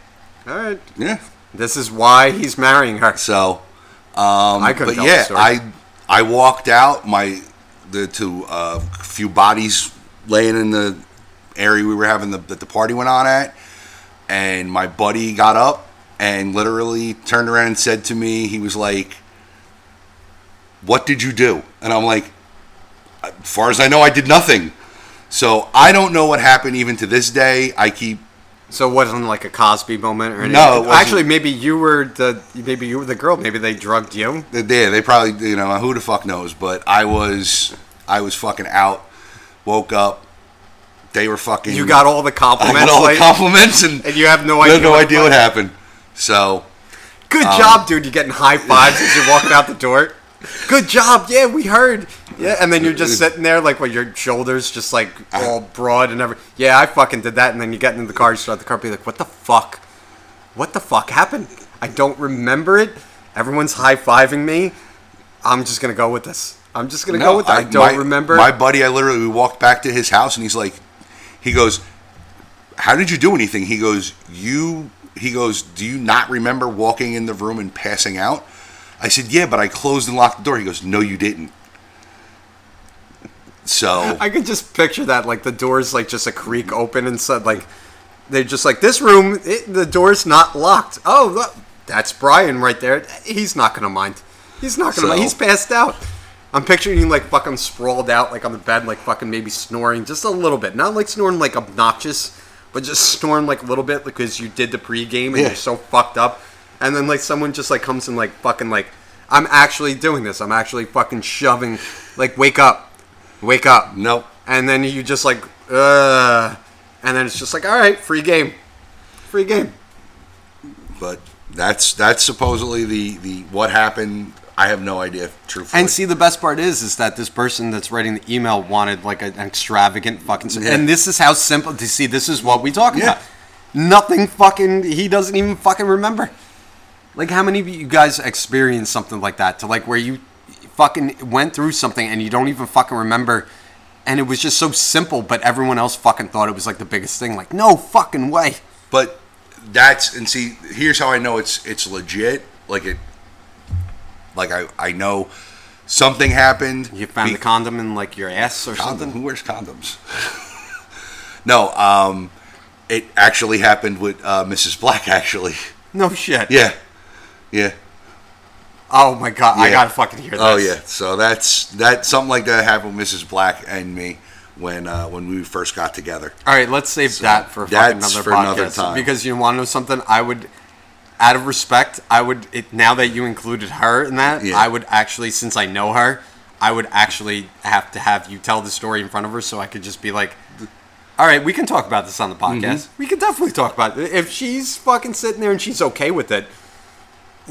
S1: All right.
S2: yeah.
S1: This is why he's marrying her.
S2: So, um,
S1: I couldn't
S2: but
S1: tell the
S2: yeah,
S1: story.
S2: I I walked out. My the to a few bodies laying in the area we were having the that the party went on at, and my buddy got up and literally turned around and said to me, he was like, "What did you do?" And I'm like, "As far as I know, I did nothing." So I don't know what happened even to this day. I keep
S1: So it wasn't like a Cosby moment or anything.
S2: No,
S1: actually, maybe you were the maybe you were the girl. Maybe they drugged you.
S2: They did. They probably, you know, who the fuck knows? But I was, I was fucking out. Woke up. They were fucking.
S1: You got all the
S2: I
S1: compliments.
S2: got all the compliments, and,
S1: and you have no idea.
S2: no
S1: what
S2: idea what happened. So
S1: Good
S2: Um,
S1: job, dude. You're getting high fives as you're walking out the door. Good job. Yeah, we heard. Yeah, and then you're just sitting there like with your shoulders just like all broad and everything. Yeah, I fucking did that. And then you get into the car, you start the car, be like, what the fuck? What the fuck happened? I don't remember it. Everyone's high fiving me. I'm just gonna go with this. I'm just gonna go with it. I, don't
S2: my,
S1: remember.
S2: My buddy, I literally we walked back to his house, and he's like, he goes, "How did you do anything?" He goes, "You." He goes, "Do you not remember walking in the room and passing out?" I said, "Yeah, but I closed and locked the door." He goes, "No, you didn't." So
S1: I could just picture that, like the doors, like just a creak open and said, like they're just like this room, it, the door's not locked. Oh, look, that's Brian right there. He's not gonna mind. He's not gonna
S2: So-
S1: mind. He's passed out. I'm picturing him like fucking sprawled out, like on the bed, like fucking maybe snoring just a little bit, not like snoring like obnoxious, but just snoring like a little bit because you did the pregame and
S2: Yeah.
S1: you're so fucked up. And then like someone just like comes and like fucking like I'm actually doing this. I'm actually fucking shoving. Like wake up, wake up
S2: nope.
S1: and then you just like, uh, and then it's just like, all right, free game, free game.
S2: but that's that's supposedly the the what happened. I have no idea, truthfully.
S1: And see, the best part is, is that this person that's writing the email wanted like an extravagant fucking,
S2: Yeah.
S1: and this is how simple. To see, this is what we talk
S2: Yeah.
S1: about. Nothing fucking. He doesn't even fucking remember. Like, how many of you guys experienced something like that? To like where you fucking went through something and you don't even fucking remember, and it was just so simple, but everyone else fucking thought it was like the biggest thing. Like, no fucking way.
S2: but that's and see, here's how I know it's it's legit. Like it, like I I know something happened.
S1: You found
S2: Be-
S1: the condom in like your ass or
S2: condom.
S1: something.
S2: Who wears condoms? no, um, it actually happened with uh, Mrs. Black. Actually,
S1: No shit.
S2: yeah, yeah.
S1: Oh my god, I gotta fucking hear this.
S2: Oh yeah, so that's that something like that happened with Mrs. Black and me when uh, when we first got together.
S1: All right, let's save that for fucking another
S2: for
S1: podcast.
S2: another time.
S1: Because you want to know something? I would, out of respect, I would. It, now that you included her in that,
S2: Yeah.
S1: I would actually, since I know her, I would actually have to have you tell the story in front of her, so I could just be like, "All right, we can talk about this on the podcast.
S2: Mm-hmm.
S1: We can definitely talk about it. If she's fucking sitting there and she's okay with it."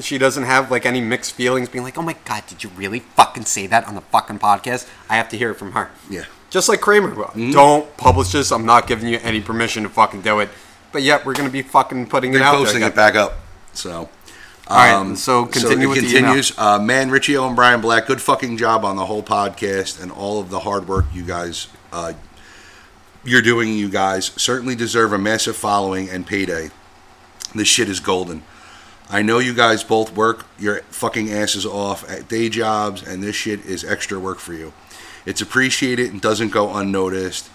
S1: She doesn't have like any mixed feelings, being like, "Oh my god, did you really fucking say that on the fucking podcast?" I have to hear it from her.
S2: Yeah.
S1: Just like Kramer.
S2: Mm-hmm.
S1: Don't publish this. I'm not giving you any permission to fucking do it. But yet we're gonna be fucking putting it
S2: They're
S1: out
S2: posting
S1: there.
S2: it back up. So.
S1: All right,
S2: um,
S1: so continue
S2: it
S1: with the
S2: continues. Uh, man, Richie O and Brian Black, good fucking job on the whole podcast and all of the hard work you guys, uh, you're doing. You guys certainly deserve a massive following and payday. This shit is golden. I know you guys both work your fucking asses off at day jobs, and this shit is extra work for you. It's appreciated and doesn't go unnoticed.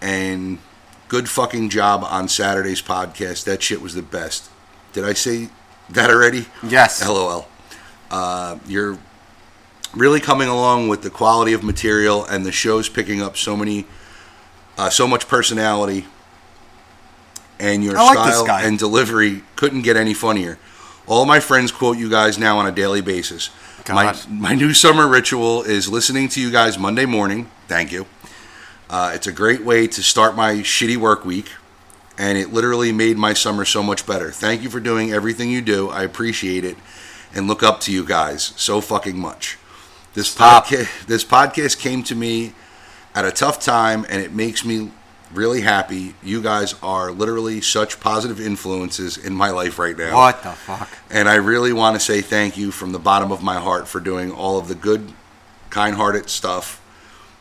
S2: And good fucking job on Saturday's podcast. That shit was the best. Did I say that already?
S1: Yes.
S2: LOL. Uh, you're really coming along with the quality of material, and the show's picking up so many, uh, so much personality. And your
S1: like
S2: style and delivery couldn't get any funnier. All my friends quote you guys now on a daily basis. My,
S1: God.
S2: my new summer ritual is listening to you guys Monday morning. Thank you. Uh, it's a great way to start my shitty work week, and it literally made my summer so much better. Thank you for doing everything you do. I appreciate it and look up to you guys so fucking much. This podcast, this podcast came to me at a tough time, and it makes me really happy. You guys are literally such positive influences in my life right now.
S1: What the fuck?
S2: And I really want to say thank you from the bottom of my heart for doing all of the good, kind hearted stuff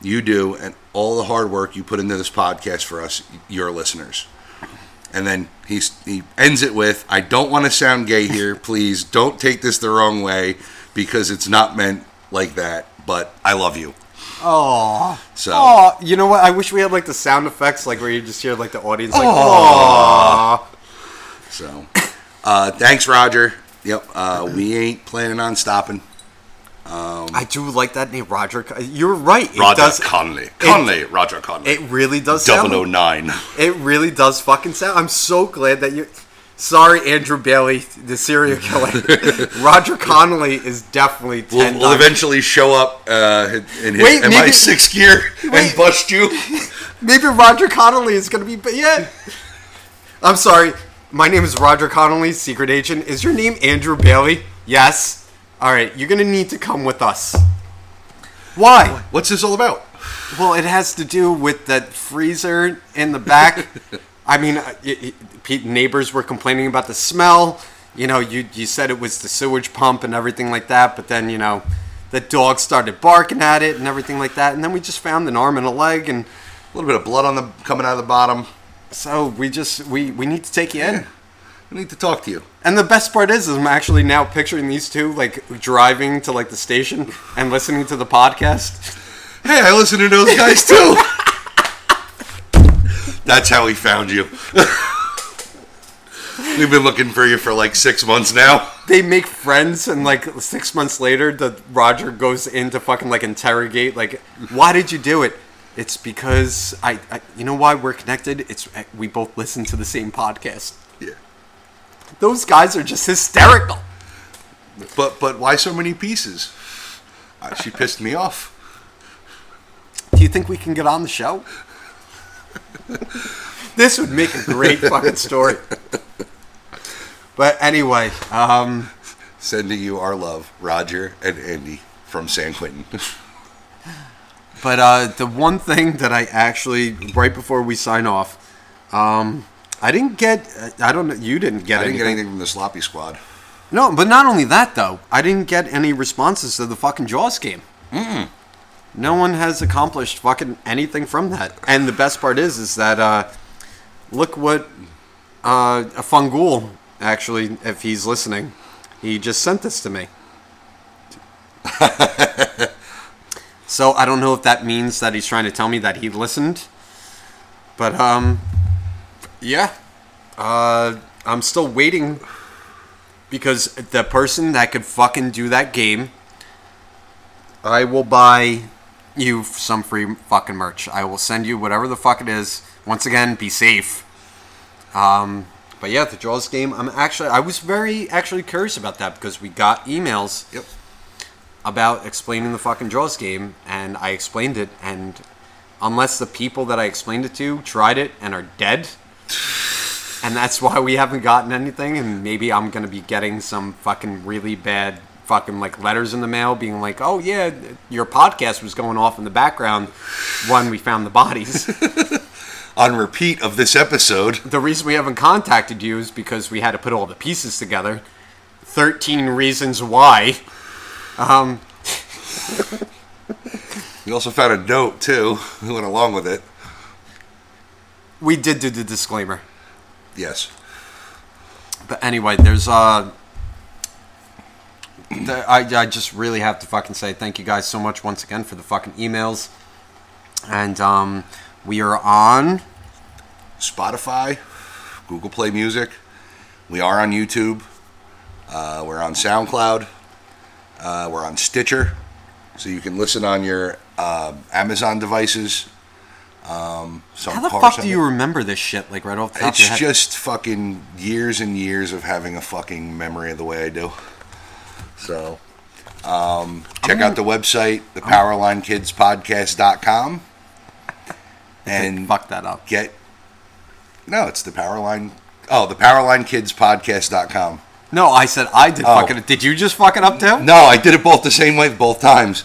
S2: you do and all the hard work you put into this podcast for us, your listeners. And then he's, he ends it with I don't want to sound gay here. Please don't take this the wrong way because it's not meant like that. But I love you.
S1: Oh.
S2: So,
S1: Oh, you know what? I wish we had like the sound effects, like where you just hear like the audience, like.
S2: "Aw." so uh, thanks, Roger. Yep. Uh, we ain't planning on stopping.
S1: I do like that name, Roger. You're right. It
S2: Roger
S1: does.
S2: Conley. Conley. Roger Conley.
S1: It really does sound. It really does fucking sound. I'm so glad that you. Sorry, Andrew Bailey, the serial killer. Roger Connolly is definitely 10
S2: We'll, we'll eventually show up uh, in his
S1: Wait, maybe-
S2: MI6 gear
S1: Wait.
S2: and bust you.
S1: Maybe Roger Connolly is going to be. But Yeah. I'm sorry. My name is Roger Connolly, secret agent. Is your name Andrew Bailey? Yes. All right. You're going to need to come with us. Why?
S2: What's this all about?
S1: Well, it has to do with that freezer in the back. I mean, uh, y- y- neighbors were complaining about the smell. You know, you you said it was the sewage pump and everything like that, but then you know, the dog started barking at it and everything like that, and then we just found an arm and a leg, and
S2: A little bit of blood on the coming out of the bottom.
S1: so we just we we need to take you in.
S2: We need to talk to you.
S1: And the best part is, is I'm actually now picturing these two like driving to like the station and listening to the podcast.
S2: Hey, I listen to those guys too. That's how he found you. We've been looking for you for like six months now.
S1: they make friends and like six months later the roger goes in to fucking like interrogate like why did you do it it's because I, I you know why we're connected it's we both listen to the same podcast
S2: Yeah.
S1: those guys are just hysterical
S2: But but why so many pieces? Uh, she pissed me off.
S1: do you think we can get on the show this would make a great fucking story but anyway um
S2: Sending you our love, Roger and Andy from San Quentin.
S1: But uh, the one thing that I actually, right before we sign off, um, I didn't get. I don't know. You didn't get
S2: I didn't
S1: anything.
S2: get anything from the sloppy squad.
S1: No, but not only that though. I didn't get any responses to the fucking Jaws game. Mm. No one has accomplished fucking anything from that. And the best part is, is that uh, look what uh, a Fungul actually, if he's listening, he just sent this to me. so I don't know if that means that he's trying to tell me that he listened, but um, yeah, uh, I'm still waiting because the person that could fucking do that game, I will buy you some free fucking merch. I will send you whatever the fuck it is. Once again, be safe. Um, but yeah, the Jaws game. I'm actually I was very actually curious about that because we got emails
S2: Yep.
S1: about explaining the fucking Jaws game, and I explained it, and unless the people that I explained it to tried it and are dead, and that's why we haven't gotten anything, and maybe I'm gonna be getting some fucking really bad fucking like letters in the mail being like, oh yeah, your podcast was going off in the background when we found the bodies.
S2: On repeat of this episode,
S1: the reason we haven't contacted you is because we had to put all the pieces together. 13 reasons why. Um,
S2: we also found a note too. that went along with it.
S1: we did do the disclaimer.
S2: Yes.
S1: But anyway, there's uh, I I just really have to fucking say thank you guys so much once again for the fucking emails, and um, we are on.
S2: Spotify, Google Play Music. We are on YouTube. Uh, we're on SoundCloud. Uh, we're on Stitcher, so you can listen on your uh, Amazon devices. Um,
S1: How the fuck do you remember this shit like right off the top
S2: It's
S1: of your head?
S2: just fucking years and years of having a fucking memory of the way I do. So, Um, check out the website, the PowerlineKidsPodcast.com, and
S1: fuck that up.
S2: get. No, it's the Powerline. Oh, the PowerlineKidsPodcast.com.
S1: No, I said I did
S2: Oh.
S1: fucking it. Did you just fuck it up too?
S2: No, I did it both the same way both times.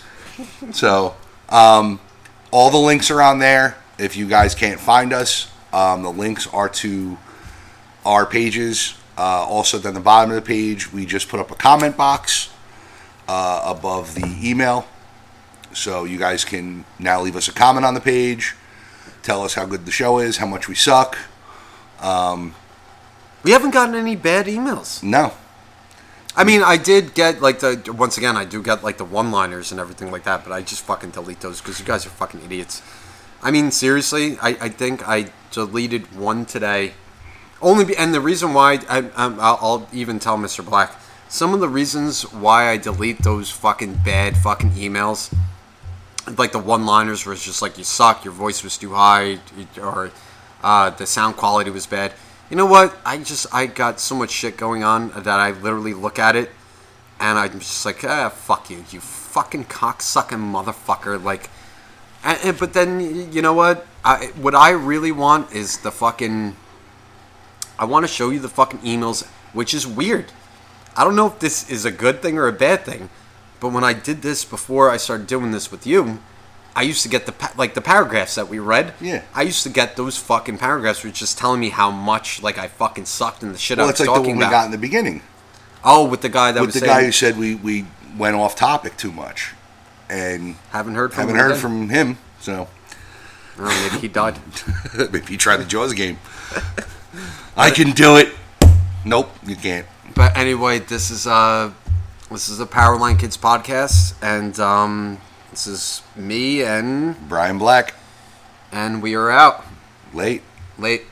S2: So, um, all the links are on there. If you guys can't find us, um, the links are to our pages. Uh, also, down the bottom of the page, we just put up a comment box uh, above the email. So, you guys can now leave us a comment on the page. Tell us how good the show is, how much we suck.
S1: We haven't gotten any bad emails.
S2: No.
S1: I mean, I did get like the once again, I do get like the one-liners and everything like that, but I just fucking delete those because you guys are fucking idiots. I mean, seriously, I, I think I deleted one today, only be, and the reason why I, I'm, I'll, I'll even tell Mr. Black some of the reasons why I delete those fucking bad fucking emails, like the one-liners was just like you suck, your voice was too high, or uh, the sound quality was bad. You know what? I just I got so much shit going on that I literally look at it and I'm just like, ah, fuck you, you fucking cocksucking motherfucker. Like, and, and- but then you know what? I what I really want is the fucking. I want to show you the fucking emails, which is weird. I don't know if this is a good thing or a bad thing, but when I did this before I started doing this with you, I used to get the pa- like the paragraphs that we read.
S2: Yeah.
S1: I used to get those fucking paragraphs, which just telling me how much like I fucking sucked in the shit I was talking about.
S2: Well, it's like the one we got in the beginning.
S1: oh, with the guy that
S2: with
S1: was
S2: the
S1: saying,
S2: guy who said we, we went off topic too much. And
S1: haven't heard from
S2: haven't
S1: him
S2: heard
S1: again.
S2: from him, so
S1: Oh, maybe he died.
S2: maybe he tried the Jaws game. I can do it. Nope, you can't.
S1: But anyway, this is uh this is the Powerline Kids podcast, and um, this is me and
S2: Brian Black,
S1: and we are out
S2: late.
S1: late.